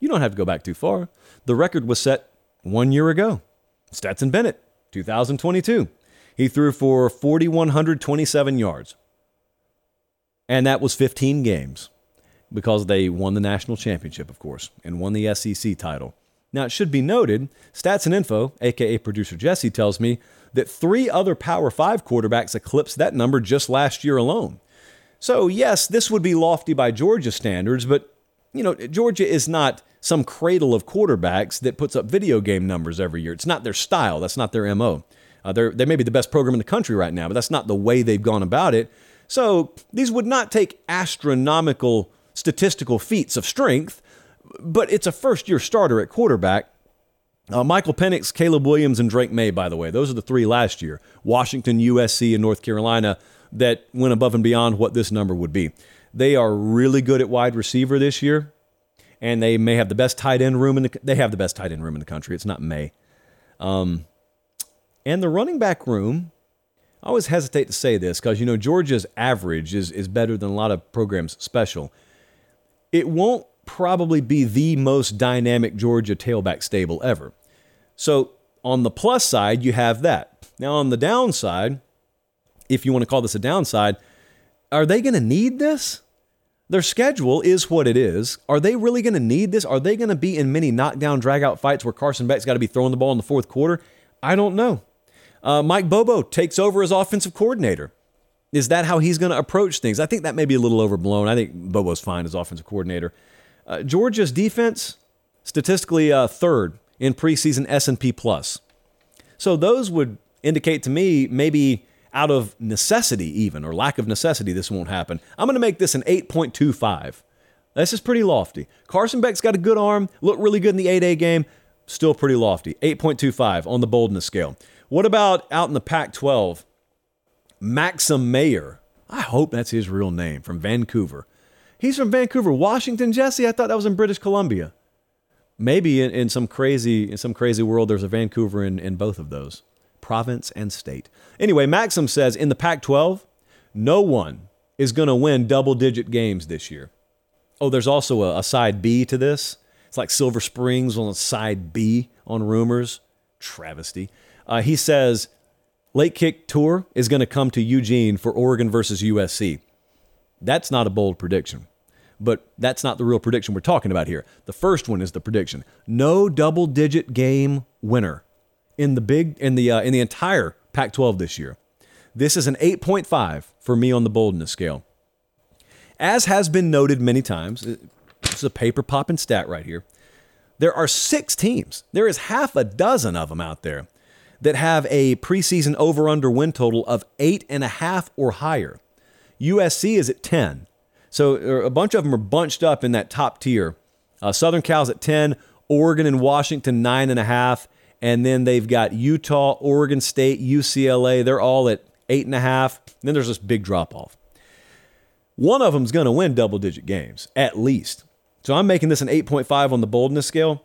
You don't have to go back too far. The record was set one year ago. Stetson Bennett, 2022. He threw for 4,127 yards. And that was 15 games because they won the national championship, of course, and won the SEC title. Now, it should be noted, Stats and Info, aka producer Jesse, tells me that three other Power 5 quarterbacks eclipsed that number just last year alone. So, yes, this would be lofty by Georgia standards, but you know, Georgia is not some cradle of quarterbacks that puts up video game numbers every year. It's not their style. That's not their MO. Uh, they're, they may be the best program in the country right now, but that's not the way they've gone about it. So these would not take astronomical statistical feats of strength, but it's a first year starter at quarterback. Uh, Michael Penix, Caleb Williams, and Drake Maye, by the way, those are the three last year. Washington, USC, and North Carolina that went above and beyond what this number would be. They are really good at wide receiver this year, and they may have the best tight end room in the. They have the best tight end room in the country. It's not May. Um, And the running back room, I always hesitate to say this because, you know, Georgia's average is, is better than a lot of programs' special. It won't probably be the most dynamic Georgia tailback stable ever. So on the plus side, you have that. Now, on the downside, if you want to call this a downside, are they going to need this? Their schedule is what it is. Are they really going to need this? Are they going to be in many knockdown, dragout fights where Carson Beck's got to be throwing the ball in the fourth quarter? I don't know. Uh, Mike Bobo takes over as offensive coordinator. Is that how he's going to approach things? I think that may be a little overblown. I think Bobo's fine as offensive coordinator. Uh, Georgia's defense, statistically uh, third in preseason S&P plus. So those would indicate to me maybe out of necessity, even or lack of necessity, this won't happen. I'm going to make this an 8.25. This is pretty lofty. Carson Beck's got a good arm, looked really good in the G-Day game, still pretty lofty. 8.25 on the boldness scale. What about out in the Pac 12? Maxim Mayer. I hope that's his real name from Vancouver. He's from Vancouver, Washington, Jesse. I thought that was in British Columbia. Maybe in, in some crazy in some crazy world there's a Vancouver in, in both of those province and state. Anyway, Maxim says in the Pac 12, no one is going to win double digit games this year. Oh, there's also a, a, side B to this. It's like Silver Springs on side B on Rumours. Travesty. Uh, he says Late Kick Tour is going to come to Eugene for Oregon versus USC. That's not a bold prediction, but that's not the real prediction we're talking about here. The first one is the prediction no double digit game winner in the big in the uh, in the entire Pac-12 this year. This is an 8.5 for me on the boldness scale. As has been noted many times, this is a paper popping stat right here. There are six teams. There is half a dozen of them out there that have a preseason over/under win total of eight and a half or higher. USC is at 10. So a bunch of them are bunched up in that top tier. Uh, Southern Cal's at 10, Oregon and Washington nine and then they've got Utah, Oregon State, UCLA. They're all at eight and a half. Then there's this big drop off. One of them's going to win double digit games, at least. So I'm making this an 8.5 on the boldness scale.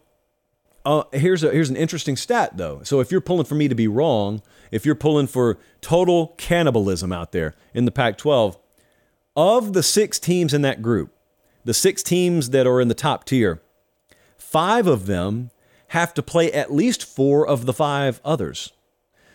Uh, here's, a, here's an interesting stat, though. So if you're pulling for me to be wrong, if you're pulling for total cannibalism out there in the Pac 12, of the six teams in that group, the six teams that are in the top tier, five of them have to play at least four of the five others.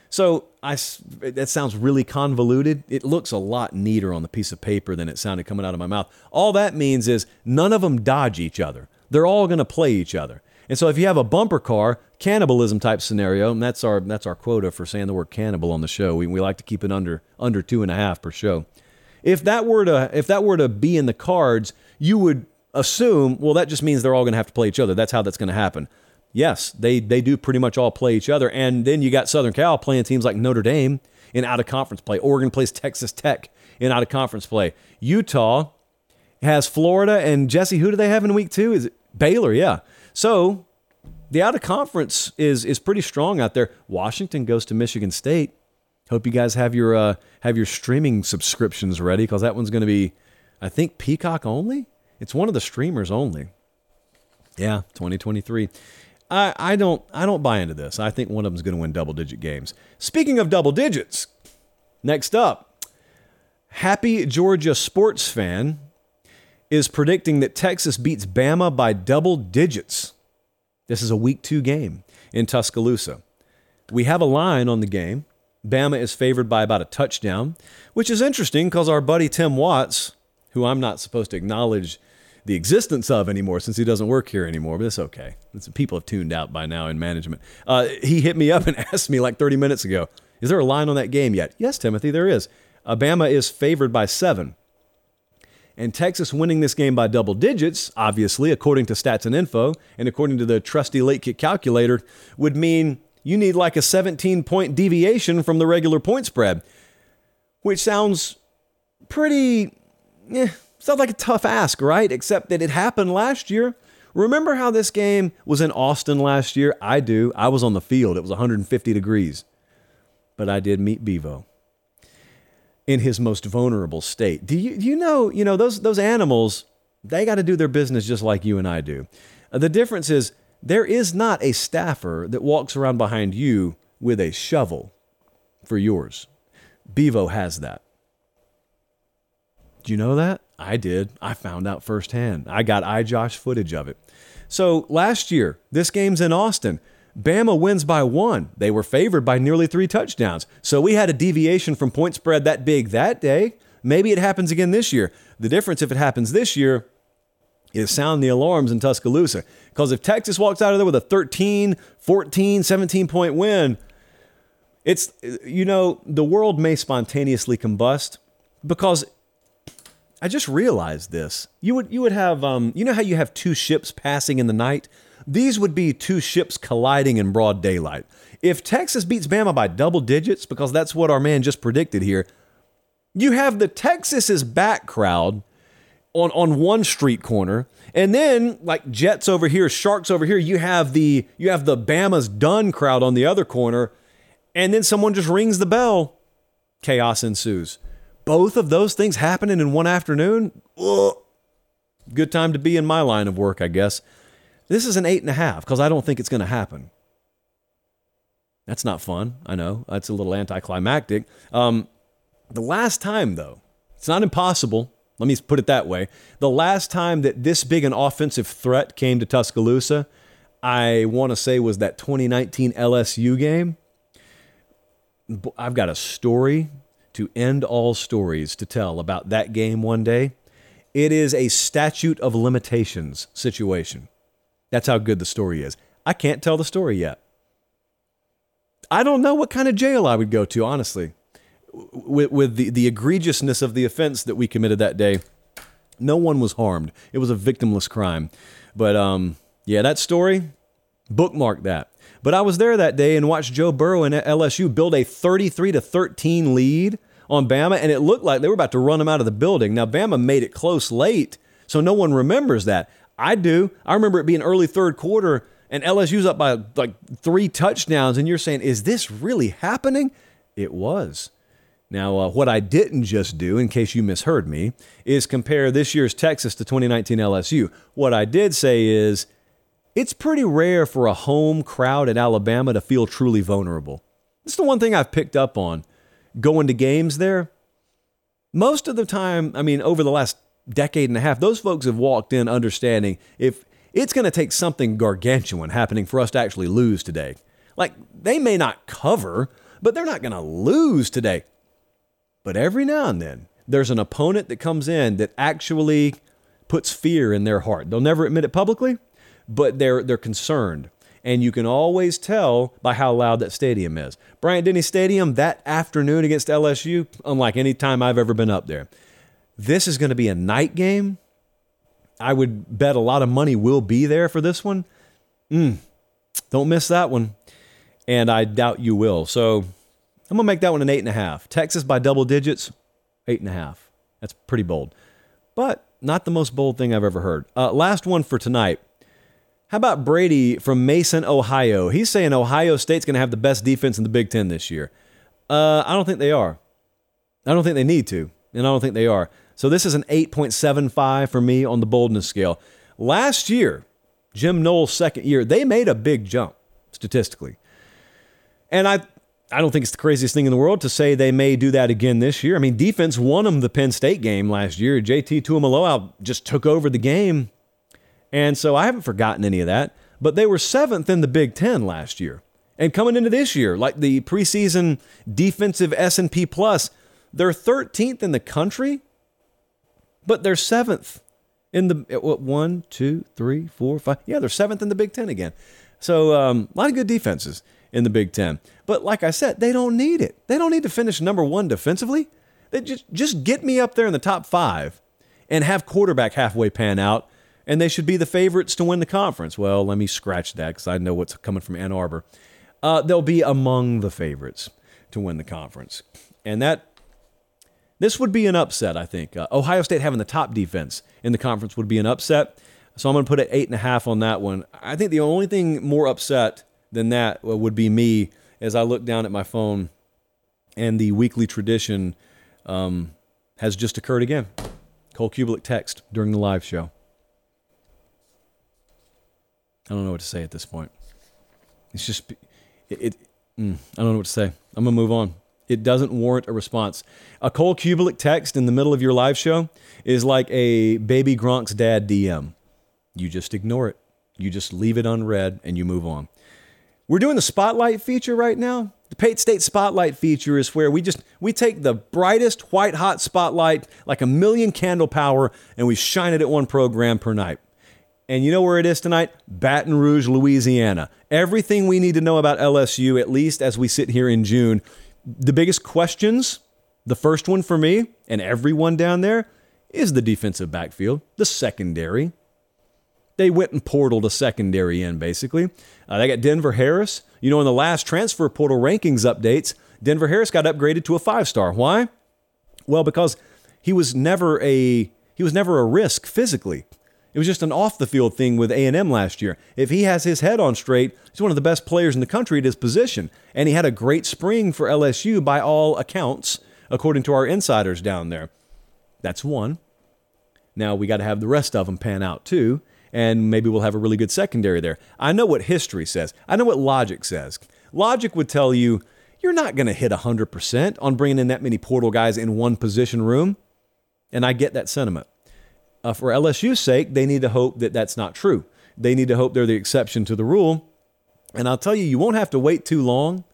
So I, that sounds really convoluted. It looks a lot neater on the piece of paper than it sounded coming out of my mouth. All that means is none of them dodge each other. They're all going to play each other. And so if you have a bumper car cannibalism type scenario, and that's our that's our quota for saying the word cannibal on the show. We, we like to keep it under under two and a half per show. If that were to if that were to be in the cards, you would assume well that just means they're all going to have to play each other. That's how that's going to happen yes, they they do pretty much all play each other. And then you got Southern Cal playing teams like Notre Dame in out of conference play. Oregon plays Texas Tech in out of conference play. Utah has Florida and Jesse. Who do they have in week two? Is it Baylor? Yeah. So the out of conference is is pretty strong out there. Washington goes to Michigan State. Hope you guys have your uh, have your streaming subscriptions ready because that one's going to be, I think, Peacock only. It's one of the streamers only. Yeah, 2023. I, I don't I don't buy into this. I think one of them's going to win double digit games. Speaking of double digits, next up, happy Georgia sports fan is predicting that Texas beats Bama by double digits. This is a week two game in Tuscaloosa. We have a line on the game. Bama is favored by about a touchdown, which is interesting because our buddy Tim Watts, who I'm not supposed to acknowledge the existence of anymore since he doesn't work here anymore, but it's okay. It's, people have tuned out by now in management. Uh, he hit me up and asked me like 30 minutes ago, is there a line on that game yet? Yes, Timothy, there is. Alabama is favored by seven. And Texas winning this game by double digits, obviously, according to stats and info, and according to the trusty late kick calculator, would mean you need like a 17 point deviation from the regular point spread, which sounds pretty, eh, Sounds like a tough ask, right? Except that it happened last year. Remember how this game was in Austin last year? I do. I was on the field. It was 150 degrees. But I did meet Bevo in his most vulnerable state. Do you, you know, you know, those, those animals, they got to do their business just like you and I do. Uh, the difference is there is not a staffer that walks around behind you with a shovel for yours. Bevo has that. Do you know that? I did. I found out firsthand. I got iJosh footage of it. So last year, this game's in Austin. Bama wins by one. They were favored by nearly three touchdowns. So we had a deviation from point spread that big that day. Maybe it happens again this year. The difference, if it happens this year, is sound the alarms in Tuscaloosa. Because if Texas walks out of there with a 13, 14, 17 point win, it's, you know, the world may spontaneously combust because I just realized this. You would, you would have, um, you know how you have two ships passing in the night? These would be two ships colliding in broad daylight. If Texas beats Bama by double digits, because that's what our man just predicted here, you have the Texas's back crowd on, on one street corner, and then like Jets over here, Sharks over here, you have the you have the Bama's done crowd on the other corner, and then someone just rings the bell. Chaos ensues. Both of those things happening in one afternoon. Ugh. Good time to be in my line of work, I guess. This is an eight and a half because I don't think it's going to happen. That's not fun. I know. That's a little anticlimactic. Um, the last time, though, it's not impossible. Let me put it that way. The last time that this big an offensive threat came to Tuscaloosa, I want to say was that 2019 LSU game. I've got a story to end all stories to tell about that game one day. It is a statute of limitations situation. That's how good the story is. I can't tell the story yet. I don't know what kind of jail I would go to, honestly. With, with the, the egregiousness of the offense that we committed that day, no one was harmed. It was a victimless crime. But um, yeah, that story, bookmark that. But I was there that day and watched Joe Burrow and LSU build a 33 to 13 lead on Bama, and it looked like they were about to run them out of the building. Now, Bama made it close late, so no one remembers that. I do. I remember it being early third quarter and LSU's up by like three touchdowns, and you're saying, is this really happening? It was. Now, uh, what I didn't just do, in case you misheard me, is compare this year's Texas to 2019 LSU. What I did say is, it's pretty rare for a home crowd at Alabama to feel truly vulnerable. It's the one thing I've picked up on going to games there. Most of the time, I mean, over the last decade and a half, those folks have walked in understanding if it's going to take something gargantuan happening for us to actually lose today. Like, they may not cover, but they're not going to lose today. But every now and then, there's an opponent that comes in that actually puts fear in their heart. They'll never admit it publicly, but they're, they're concerned. And you can always tell by how loud that stadium is. Bryant Denny Stadium that afternoon against LSU, unlike any time I've ever been up there. This is going to be a night game. I would bet a lot of money will be there for this one. Mm, don't miss that one. And I doubt you will. So I'm to make that one an eight and a half. Texas by double digits, eight and a half. That's pretty bold, but not the most bold thing I've ever heard. Uh, last one for tonight. How about Brady from Mason, Ohio? He's saying Ohio State's going to have the best defense in the Big Ten this year. Uh, I don't think they are. I don't think they need to, and I don't think they are. So this is an 8.75 for me on the boldness scale. Last year, Jim Knowles' second year, they made a big jump statistically. And I I don't think it's the craziest thing in the world to say they may do that again this year. I mean, defense won them the Penn State game last year. JT Tuimoloau just took over the game. And so I haven't forgotten any of that. But they were seventh in the Big Ten last year. And coming into this year, like the preseason defensive S&P Plus, they're 13th in the country but they're seventh in the what, one, two, three, four, five. Yeah, they're seventh in the Big Ten again. So um, a lot of good defenses in the Big Ten. But like I said, they don't need it. They don't need to finish number one defensively. They just just get me up there in the top five and have quarterback halfway pan out, and they should be the favorites to win the conference. Well, let me scratch that because I know what's coming from Ann Arbor. Uh, they'll be among the favorites to win the conference, and that this would be an upset, I think. Uh, Ohio State having the top defense in the conference would be an upset. So I'm going to put an eight and a half on that one. I think the only thing more upset than that uh, would be me as I look down at my phone and the weekly tradition um, has just occurred again. Cole Cubelic text during the live show. I don't know what to say at this point. It's just, it, it mm, I don't know what to say. I'm going to move on. It doesn't warrant a response. A Cole Cubelic text in the middle of your live show is like a baby Gronk's dad DM. You just ignore it. You just leave it unread and you move on. We're doing the spotlight feature right now. The Pate State Spotlight feature is where we just we take the brightest white hot spotlight, like a million candle power, and we shine it at one program per night. And you know where it is tonight? Baton Rouge, Louisiana. Everything we need to know about LSU, at least as we sit here in June. The biggest questions, the first one for me and everyone down there, is the defensive backfield, the secondary. They went and portaled a secondary in, basically. Uh, they got Denver Harris. You know, in the last transfer portal rankings updates, Denver Harris got upgraded to a five star. Why? Well, because he was never a he was never a risk physically. It was just an off the field thing with A&M last year. If he has his head on straight, he's one of the best players in the country at his position, and he had a great spring for LSU by all accounts, according to our insiders down there. That's one. Now we got to have the rest of them pan out too, and maybe we'll have a really good secondary there. I know what history says. I know what logic says. Logic would tell you you're not going to hit 100% on bringing in that many portal guys in one position room, and I get that sentiment. Uh, for LSU's sake, they need to hope that that's not true. They need to hope they're the exception to the rule. And I'll tell you, you won't have to wait too long.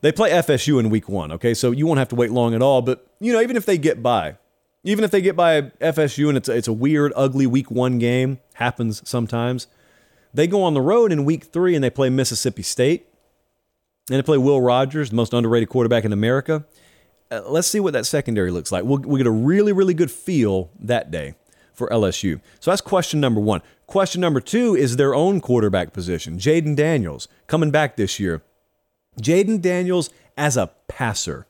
They play FSU in week one, okay? So you won't have to wait long at all. But, you know, even if they get by, even if they get by FSU and it's a, it's a weird, ugly week one game, happens sometimes, they go on the road in week three and they play Mississippi State. And they play Will Rogers, the most underrated quarterback in America. Uh, let's see what that secondary looks like. We'll, we'll get a really, really good feel that day for LSU. So that's question number one. Question number two is their own quarterback position. Jayden Daniels coming back this year. Jayden Daniels as a passer.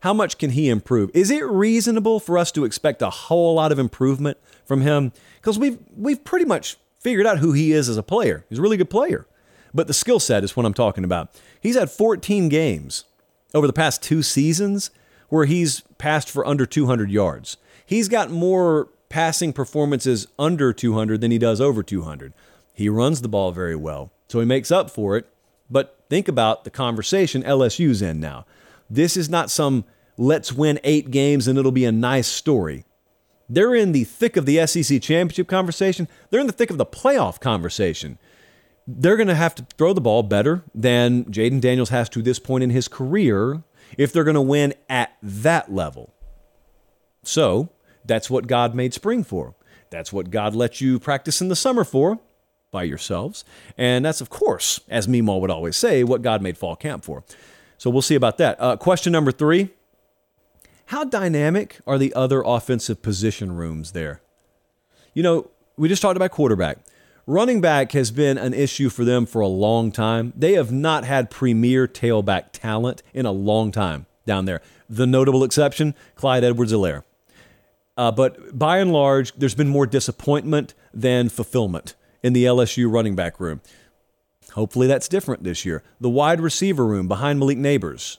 How much can he improve? Is it reasonable for us to expect a whole lot of improvement from him? Because we've we've pretty much figured out who he is as a player. He's a really good player. But the skill set is what I'm talking about. He's had 14 games over the past two seasons where he's passed for under 200 yards. He's got more passing performances under 200 than he does over 200. He runs the ball very well, so he makes up for it. But think about the conversation LSU's in now. This is not some let's win eight games and it'll be a nice story. They're in the thick of the SEC championship conversation, they're in the thick of the playoff conversation. They're going to have to throw the ball better than Jayden Daniels has to this point in his career if they're going to win at that level. So, that's what God made spring for. That's what God let you practice in the summer for by yourselves. And that's, of course, as Meemaw would always say, what God made fall camp for. So we'll see about that. Uh, question number three How dynamic are the other offensive position rooms there? You know, we just talked about quarterback. Running back has been an issue for them for a long time. They have not had premier tailback talent in a long time down there. The notable exception, Clyde Edwards Helaire. Uh, but by and large, there's been more disappointment than fulfillment in the LSU running back room. Hopefully that's different this year. The wide receiver room behind Malik Nabers.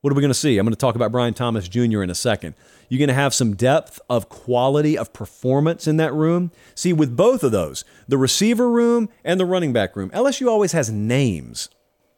What are we going to see? I'm going to talk about Brian Thomas Jr. in a second. You're going to have some depth of quality of performance in that room. See, with both of those, the receiver room and the running back room, LSU always has names.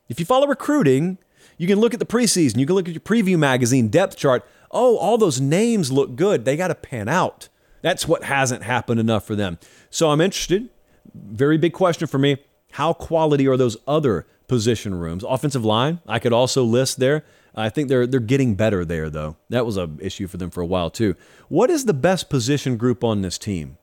If you follow recruiting, you can look at the preseason, you can look at your preview magazine depth chart oh, all those names look good. They got to pan out. That's what hasn't happened enough for them. So I'm interested. Very big question for me. How quality are those other position rooms? Offensive line, I could also list there. I think they're they're getting better there though. That was an issue for them for a while too. What is the best position group on this team?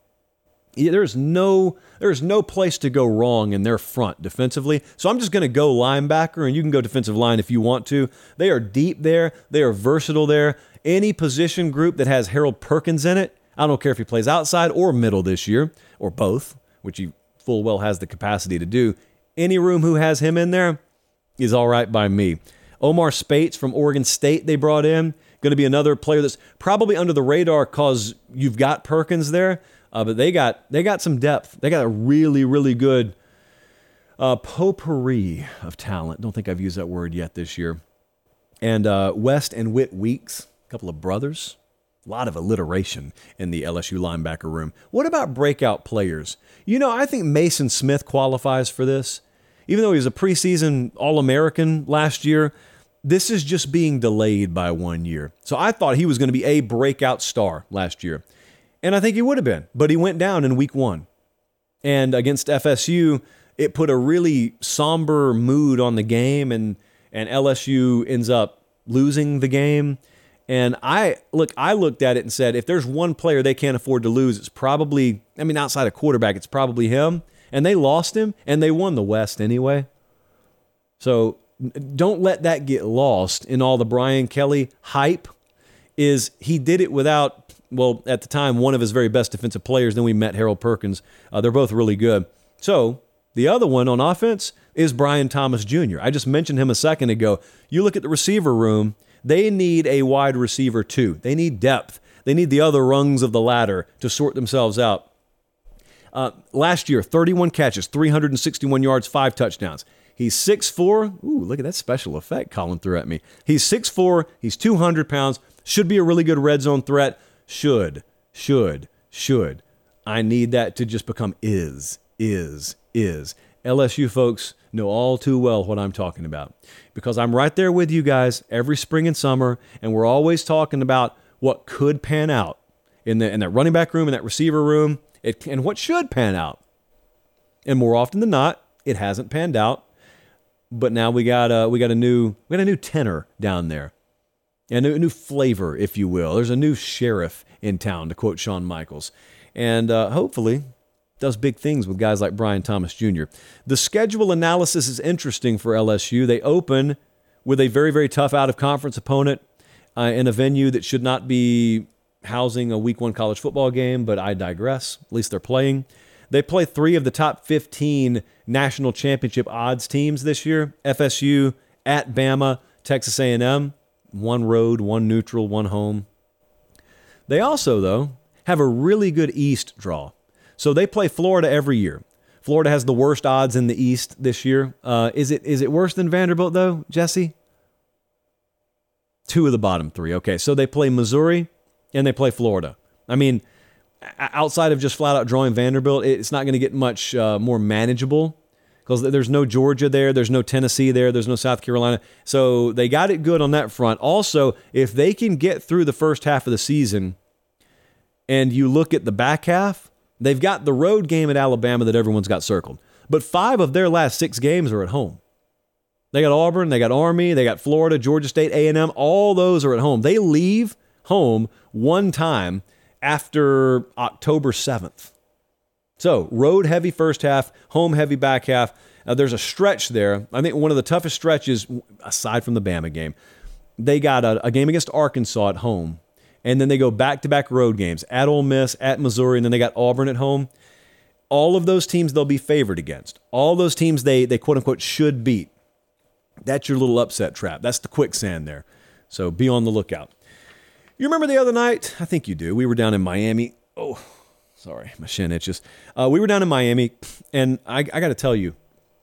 There's no there's no place to go wrong in their front defensively. So I'm just going to go linebacker and you can go defensive line if you want to. They are deep there. They are versatile there any position group that has Harold Perkins in it, I don't care if he plays outside or middle this year, or both, which he full well has the capacity to do. Any room who has him in there is all right by me. Omar Speights from Oregon State, they brought in. Going to be another player that's probably under the radar because you've got Perkins there, uh, but they got they got some depth. They got a really really good uh, potpourri of talent. Don't think I've used that word yet this year. And uh, West and Whit Weeks, a couple of brothers. A lot of alliteration in the LSU linebacker room. What about breakout players? You know, I think Maason Smith qualifies for this. Even though he was a preseason All American last year, this is just being delayed by one year. So I thought he was going to be a breakout star last year. And I think he would have been, but he went down in week one. And against FSU, it put a really somber mood on the game, and, and LSU ends up losing the game. And I look, I looked at it and said, if there's one player they can't afford to lose, it's probably, I mean, outside of quarterback, it's probably him. And they lost him, and they won the West anyway. So don't let that get lost in all the Brian Kelly hype. Is he did it without, well, at the time, one of his very best defensive players. Then we met Harold Perkins. Uh, they're both really good. So the other one on offense is Brian Thomas Jr. I just mentioned him a second ago. You look at the receiver room, they need a wide receiver too. They need depth. They need the other rungs of the ladder to sort themselves out. Uh, last year, 31 catches, 361 yards, five touchdowns. He's 6'4. Ooh, look at that special effect Colin threw at me. He's 6'4. He's 200 pounds. Should be a really good red zone threat. Should, should, should. I need that to just become is, is, is. LSU folks know all too well what I'm talking about. Because I'm right there with you guys every spring and summer, and we're always talking about what could pan out in, the, in that running back room, in that receiver room, it, and what should pan out. And more often than not, it hasn't panned out. But now we got a we got a new we got a new tenor down there, a new, a new flavor, if you will. There's a new sheriff in town, to quote Shawn Michaels, and uh, hopefully does big things with guys like Brian Thomas Jr. The schedule analysis is interesting for LSU. They open with a very very tough out of conference opponent uh, in a venue that should not be housing a week one college football game, but I digress. At least they're playing. They play three of the top 15 national championship odds teams this year. FSU at Bama, Texas A&M, one road, one neutral, one home. They also though have a really good East draw. So they play Florida every year. Florida has the worst odds in the East this year. Uh, is it is it worse than Vanderbilt though, Jesse? Two of the bottom three. Okay, so they play Missouri and they play Florida. I mean, outside of just flat out drawing Vanderbilt, it's not going to get much uh, more manageable because there's no Georgia there, there's no Tennessee there, there's no South Carolina. So they got it good on that front. Also, if they can get through the first half of the season and you look at the back half, they've got the road game at Alabama that everyone's got circled. But five of their last six games are at home. They got Auburn, they got Army, they got Florida, Georgia State, A&M. All those are at home. They leave home one time after October 7th. So, road heavy first half, home heavy back half. Uh, there's a stretch there. I think one of the toughest stretches, aside from the Bama game, they got a, a game against Arkansas at home, and then they go back to back road games at Ole Miss, at Missouri, and then they got Auburn at home. All of those teams they'll be favored against. All those teams they, they quote unquote should beat. That's your little upset trap. That's the quicksand there. So be on the lookout. You remember the other night? I think you do. We were down in Miami. Oh, sorry, my shin itches. Uh, we were down in Miami, and I, I got to tell you,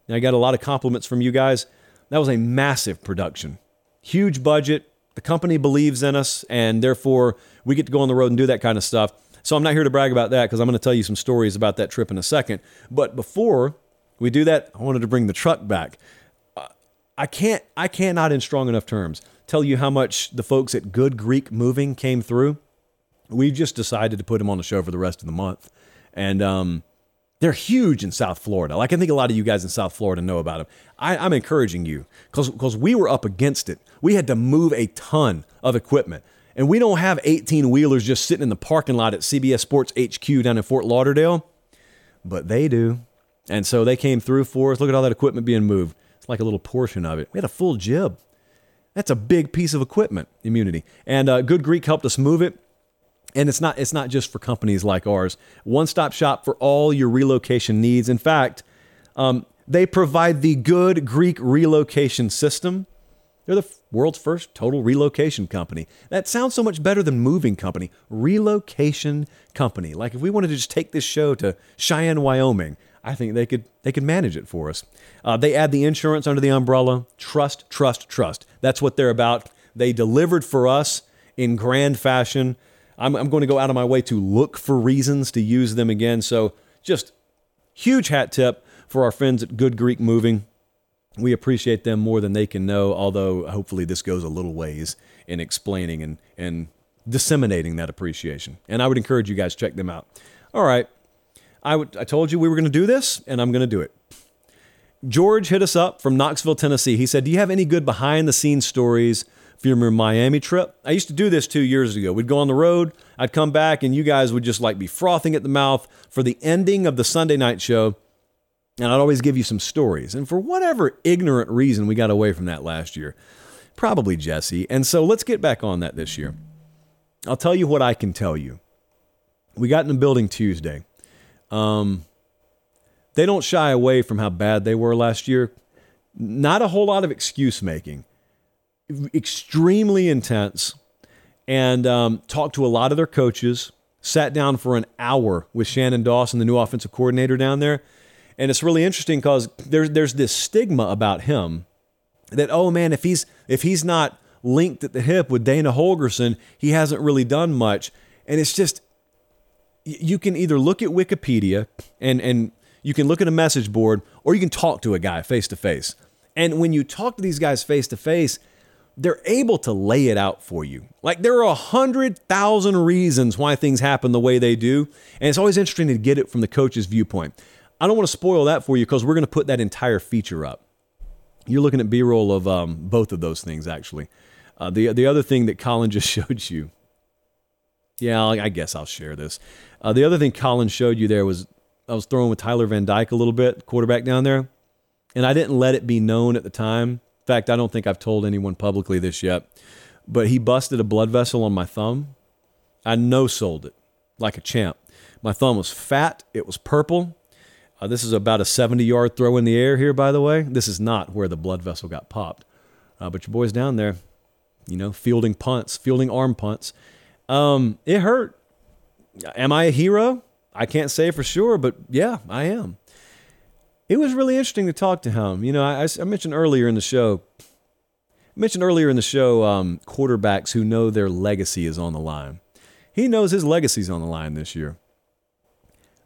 I got a lot of compliments from you guys. That was a massive production, huge budget. The company believes in us, and therefore we get to go on the road and do that kind of stuff. So I'm not here to brag about that because I'm going to tell you some stories about that trip in a second. But before we do that, I wanted to bring the truck back. I can't, I cannot in strong enough terms tell you how much the folks at Good Greek Moving came through. We've just decided to put them on the show for the rest of the month. And um, they're huge in South Florida. Like I think a lot of you guys in South Florida know about them. I, am encouraging you because we were up against it. We had to move a ton of equipment. And we don't have 18 wheelers just sitting in the parking lot at CBS Sports HQ down in Fort Lauderdale, but they do. And so they came through for us. Look at all that equipment being moved. It's like a little portion of it. We had a full jib. That's a big piece of equipment, immunity. And uh, Good Greek helped us move it. And it's not it's not just for companies like ours. One stop shop for all your relocation needs. In fact, um, they provide the Good Greek relocation system. They're the world's first total relocation company. That sounds so much better than moving company. Relocation company. Like if we wanted to just take this show to Cheyenne, Wyoming, I think they could they could manage it for us. Uh, they add the insurance under the umbrella. Trust, trust, trust. That's what they're about. They delivered for us in grand fashion. I'm, I'm going to go out of my way to look for reasons to use them again. So just huge hat tip for our friends at Good Greek Moving. We appreciate them more than they can know, although hopefully this goes a little ways in explaining and, and disseminating that appreciation. And I would encourage you guys check them out. All right. I, I told you we were going to do this, and I'm going to do it. George hit us up from Knoxville, Tennessee. He said, Do you have any good behind the scenes stories for your Miami trip? I used to do this two years ago. We'd go on the road, I'd come back, and you guys would just like be frothing at the mouth for the ending of the Sunday night show. And I'd always give you some stories. And for whatever ignorant reason, we got away from that last year. Probably Jesse. And so let's get back on that this year. I'll tell you what I can tell you. We got in the building Tuesday. Um, they don't shy away from how bad they were last year. Not a whole lot of excuse making. Extremely intense, and um, talked to a lot of their coaches. Sat down for an hour with Shannon Dawson, the new offensive coordinator down there, and it's really interesting because there's there's this stigma about him that oh man, if he's if he's not linked at the hip with Dana Holgorsen, he hasn't really done much, and it's just you can either look at Wikipedia and and you can look at a message board or you can talk to a guy face to face. And when you talk to these guys face to face, they're able to lay it out for you. Like there are a hundred thousand reasons why things happen the way they do. And it's always interesting to get it from the coach's viewpoint. I don't want to spoil that for you because we're going to put that entire feature up. You're looking at B roll of um, both of those things, actually. Uh, the, the other thing that Colin just showed you, yeah, I guess I'll share this. Uh, the other thing Colin showed you there was I was throwing with Tyler Van Dyke a little bit, quarterback down there, and I didn't let it be known at the time. Fact, I don't think I've told anyone publicly this yet, but he busted a blood vessel on my thumb. I no sold it like a champ. My thumb was fat, it was purple. Uh, this is about a 70 yard throw in the air here, by the way. This is not where the blood vessel got popped. Uh, but your boy's down there, you know, fielding punts, fielding arm punts. Um, it hurt. Am I a hero? I can't say for sure, but yeah, I am. It was really interesting to talk to him. You know, I, I mentioned earlier in the show, I mentioned earlier in the show, um, quarterbacks who know their legacy is on the line. He knows his legacy's on the line this year.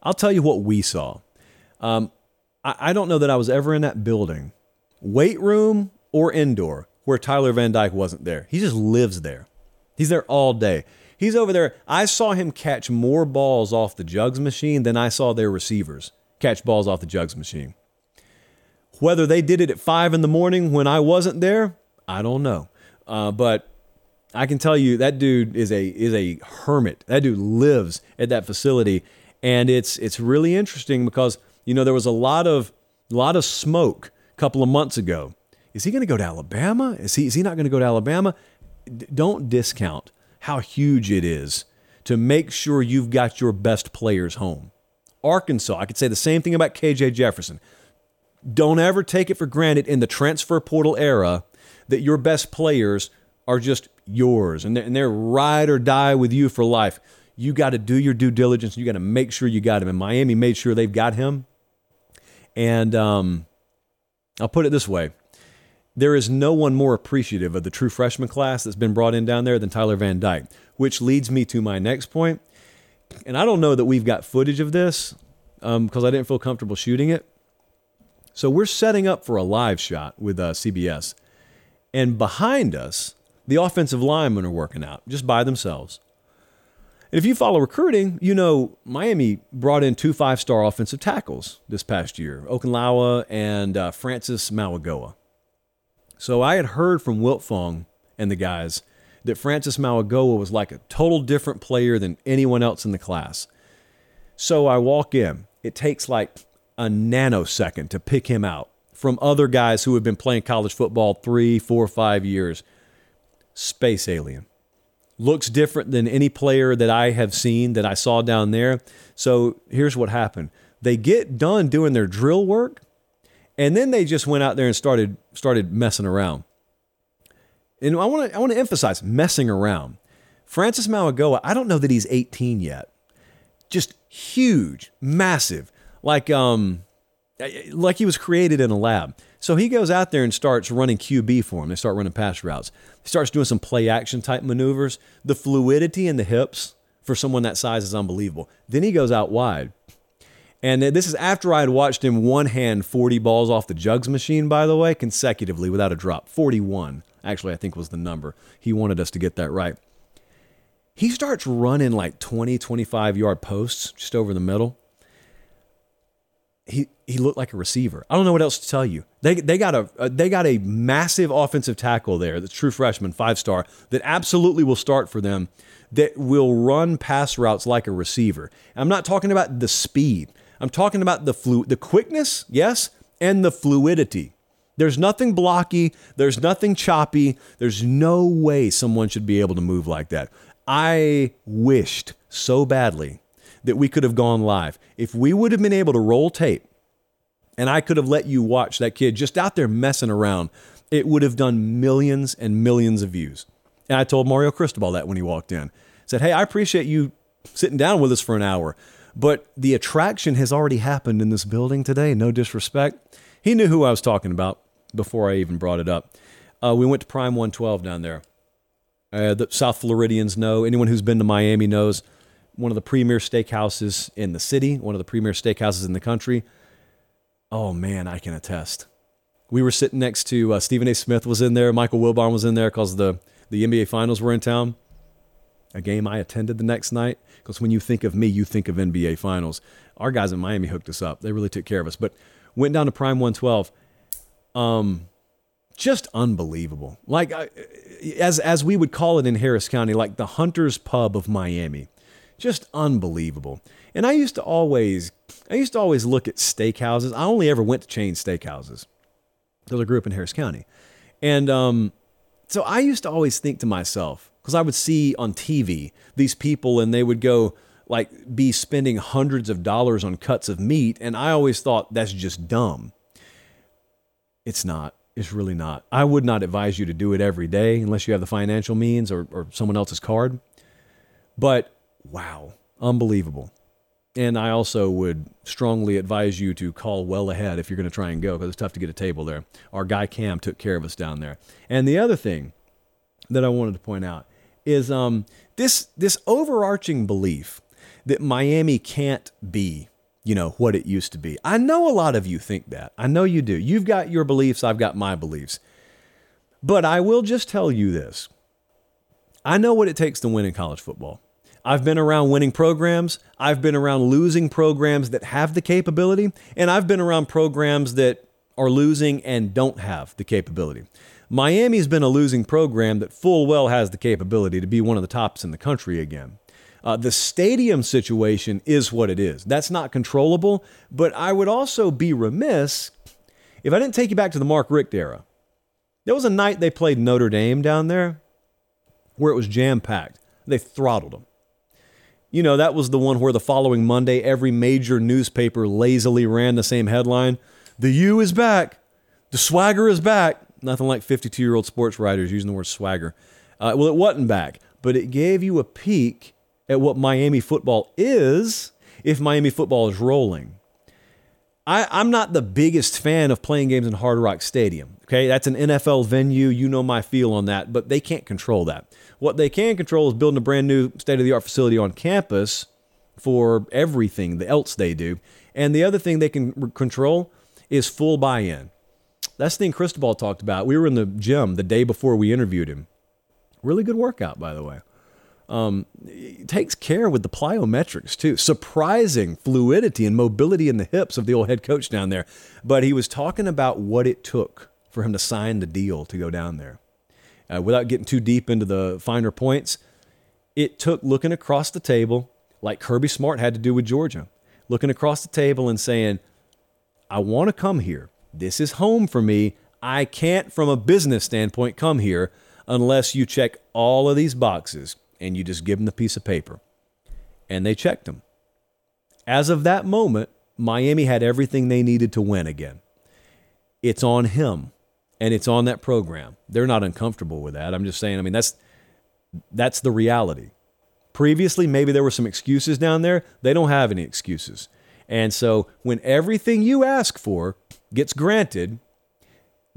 I'll tell you what we saw. Um, I, I don't know that I was ever in that building, weight room or indoor, where Tyler Van Dyke wasn't there. He just lives there. He's there all day. He's over there. I saw him catch more balls off the jugs machine than I saw their receivers catch balls off the jugs machine. Whether they did it at five in the morning when I wasn't there, I don't know. Uh, but I can tell you that dude is a is a hermit. That dude lives at that facility, and it's it's really interesting because you know there was a lot of lot of smoke a couple of months ago. Is he going to go to Alabama? Is he is he not going to go to Alabama? D- don't discount how huge it is to make sure you've got your best players home. Arkansas, I could say the same thing about KJ Jefferson. Don't ever take it for granted in the transfer portal era that your best players are just yours and they're, and they're ride or die with you for life. You got to do your due diligence. You got to make sure you got him. And Miami made sure they've got him. And um, I'll put it this way there is no one more appreciative of the true freshman class that's been brought in down there than Tyler Van Dyke, which leads me to my next point. And I don't know that we've got footage of this because um, I didn't feel comfortable shooting it. So we're setting up for a live shot with uh, CBS. And behind us, the offensive linemen are working out just by themselves. And if you follow recruiting, you know Miami brought in two five star offensive tackles this past year Okunlola and uh, Francis Mauigoa. So I had heard from Wiltfong and the guys that Francis Mauigoa was like a total different player than anyone else in the class. So I walk in. It takes like a nanosecond to pick him out from other guys who have been playing college football three, four, five years. Space alien. Looks different than any player that I have seen that I saw down there. So here's what happened they get done doing their drill work and then they just went out there and started started messing around. And I want to I want to emphasize messing around. Francis Mauigoa, I don't know that he's 18 yet. Just huge, massive, like um like he was created in a lab. So he goes out there and starts running QB for him. They start running pass routes. He starts doing some play action type maneuvers. The fluidity in the hips for someone that size is unbelievable. Then he goes out wide And this is after I had watched him one hand 40 balls off the jugs machine, by the way, consecutively without a drop. 41, actually, I think was the number. He wanted us to get that right. He starts running like 20, 25 yard posts just over the middle. He, he looked like a receiver. I don't know what else to tell you. They, they got a they got a massive offensive tackle there, the true freshman, five star, that absolutely will start for them. That will run pass routes like a receiver. I'm not talking about the speed. I'm talking about the flu, the quickness, yes, and the fluidity. There's nothing blocky. There's nothing choppy. There's no way someone should be able to move like that. I wished so badly that we could have gone live. If we would have been able to roll tape and I could have let you watch that kid just out there messing around, it would have done millions and millions of views. And I told Mario Cristobal that when he walked in. I said, Hey, I appreciate you sitting down with us for an hour. But the attraction has already happened in this building today. No disrespect. He knew who I was talking about before I even brought it up. Uh, we went to Prime 112 down there. Uh, the South Floridians know. Anyone who's been to Miami knows. One of the premier steakhouses in the city, one of the premier steakhouses in the country. Oh man, I can attest. We were sitting next to uh, Stephen A. Smith was in there. Michael Wilbon was in there because the the NBA Finals were in town. A game I attended the next night because when you think of me, you think of NBA Finals. Our guys in Miami hooked us up. They really took care of us. But went down to Prime 112. Um, just unbelievable. Like as as we would call it in Harris County, like the Hunters Pub of Miami. Just unbelievable. And I used to always I used to always look at steakhouses. I only ever went to chain steakhouses because I grew up in Harris County. And um, so I used to always think to myself, because I would see on TV these people and they would go like be spending hundreds of dollars on cuts of meat. And I always thought that's just dumb. It's not. It's really not. I would not advise you to do it every day unless you have the financial means or, or someone else's card. But wow, unbelievable. And I also would strongly advise you to call well ahead if you're going to try and go because it's tough to get a table there. Our guy Cam took care of us down there. And the other thing that I wanted to point out is um, this this overarching belief that Miami can't be, you know, what it used to be. I know a lot of you think that. I know you do. You've got your beliefs, I've got my beliefs. But I will just tell you this. I know what it takes to win in college football. I've been around winning programs, I've been around losing programs that have the capability, and I've been around programs that are losing and don't have the capability. Miami's been a losing program that full well has the capability to be one of the tops in the country again. Uh, the stadium situation is what it is. That's not controllable, but I would also be remiss if I didn't take you back to the Mark Richt era. There was a night they played Notre Dame down there where it was jam packed. They throttled them. You know, that was the one where the following Monday, every major newspaper lazily ran the same headline The U is back. The swagger is back. Nothing like 52 year old sports writers using the word swagger. Uh, well, it wasn't back, but it gave you a peek at what Miami football is if Miami football is rolling. I, I'm not the biggest fan of playing games in Hard Rock Stadium. Okay, that's an NFL venue. You know my feel on that, but they can't control that. What they can control is building a brand new state of the art facility on campus for everything else they do. And the other thing they can control is full buy in. That's the thing Cristobal talked about. We were in the gym the day before we interviewed him. Really good workout, by the way. Um, takes care with the plyometrics too. Surprising fluidity and mobility in the hips of the old head coach down there. But he was talking about what it took for him to sign the deal to go down there. Uh, without getting too deep into the finer points, it took looking across the table, like Kirby Smart had to do with Georgia, looking across the table and saying, I want to come here. This is home for me. I can't, from a business standpoint, come here unless you check all of these boxes and you just give them the piece of paper. And they checked them. As of that moment, Miami had everything they needed to win again. It's on him and it's on that program. They're not uncomfortable with that. I'm just saying, I mean, that's that's the reality. Previously, maybe there were some excuses down there. They don't have any excuses. And so when everything you ask for gets granted,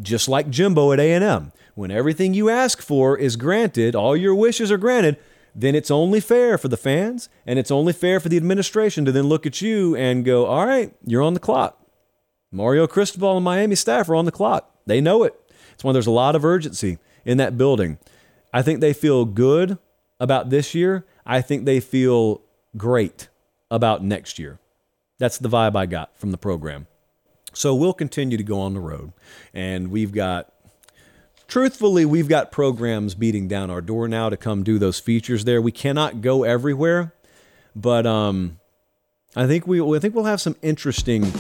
just like Jimbo at A&M, when everything you ask for is granted, all your wishes are granted, then it's only fair for the fans and it's only fair for the administration to then look at you and go, all right, you're on the clock. Mario Cristobal and Miami staff are on the clock. They know it. It's why there's a lot of urgency in that building. I think they feel good about this year. I think they feel great about next year. That's the vibe I got from the program. So we'll continue to go on the road. And we've got, truthfully, we've got programs beating down our door now to come do those features there. We cannot go everywhere, but um, I think we I think we'll have some interesting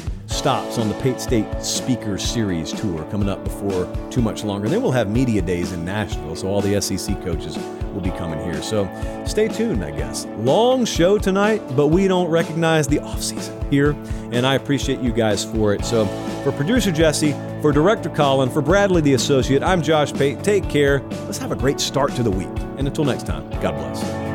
stops on the Pate State Speakers Series tour coming up before too much longer. then we'll have media days in Nashville, so all the SEC coaches will be coming here. So stay tuned, I guess. Long show tonight, but we don't recognize the off season here, and I appreciate you guys for it. So for producer Jesse, for director Colin, for Bradley the associate, I'm Josh Pate. Take care. Let's have a great start to the week. And until next time, God bless.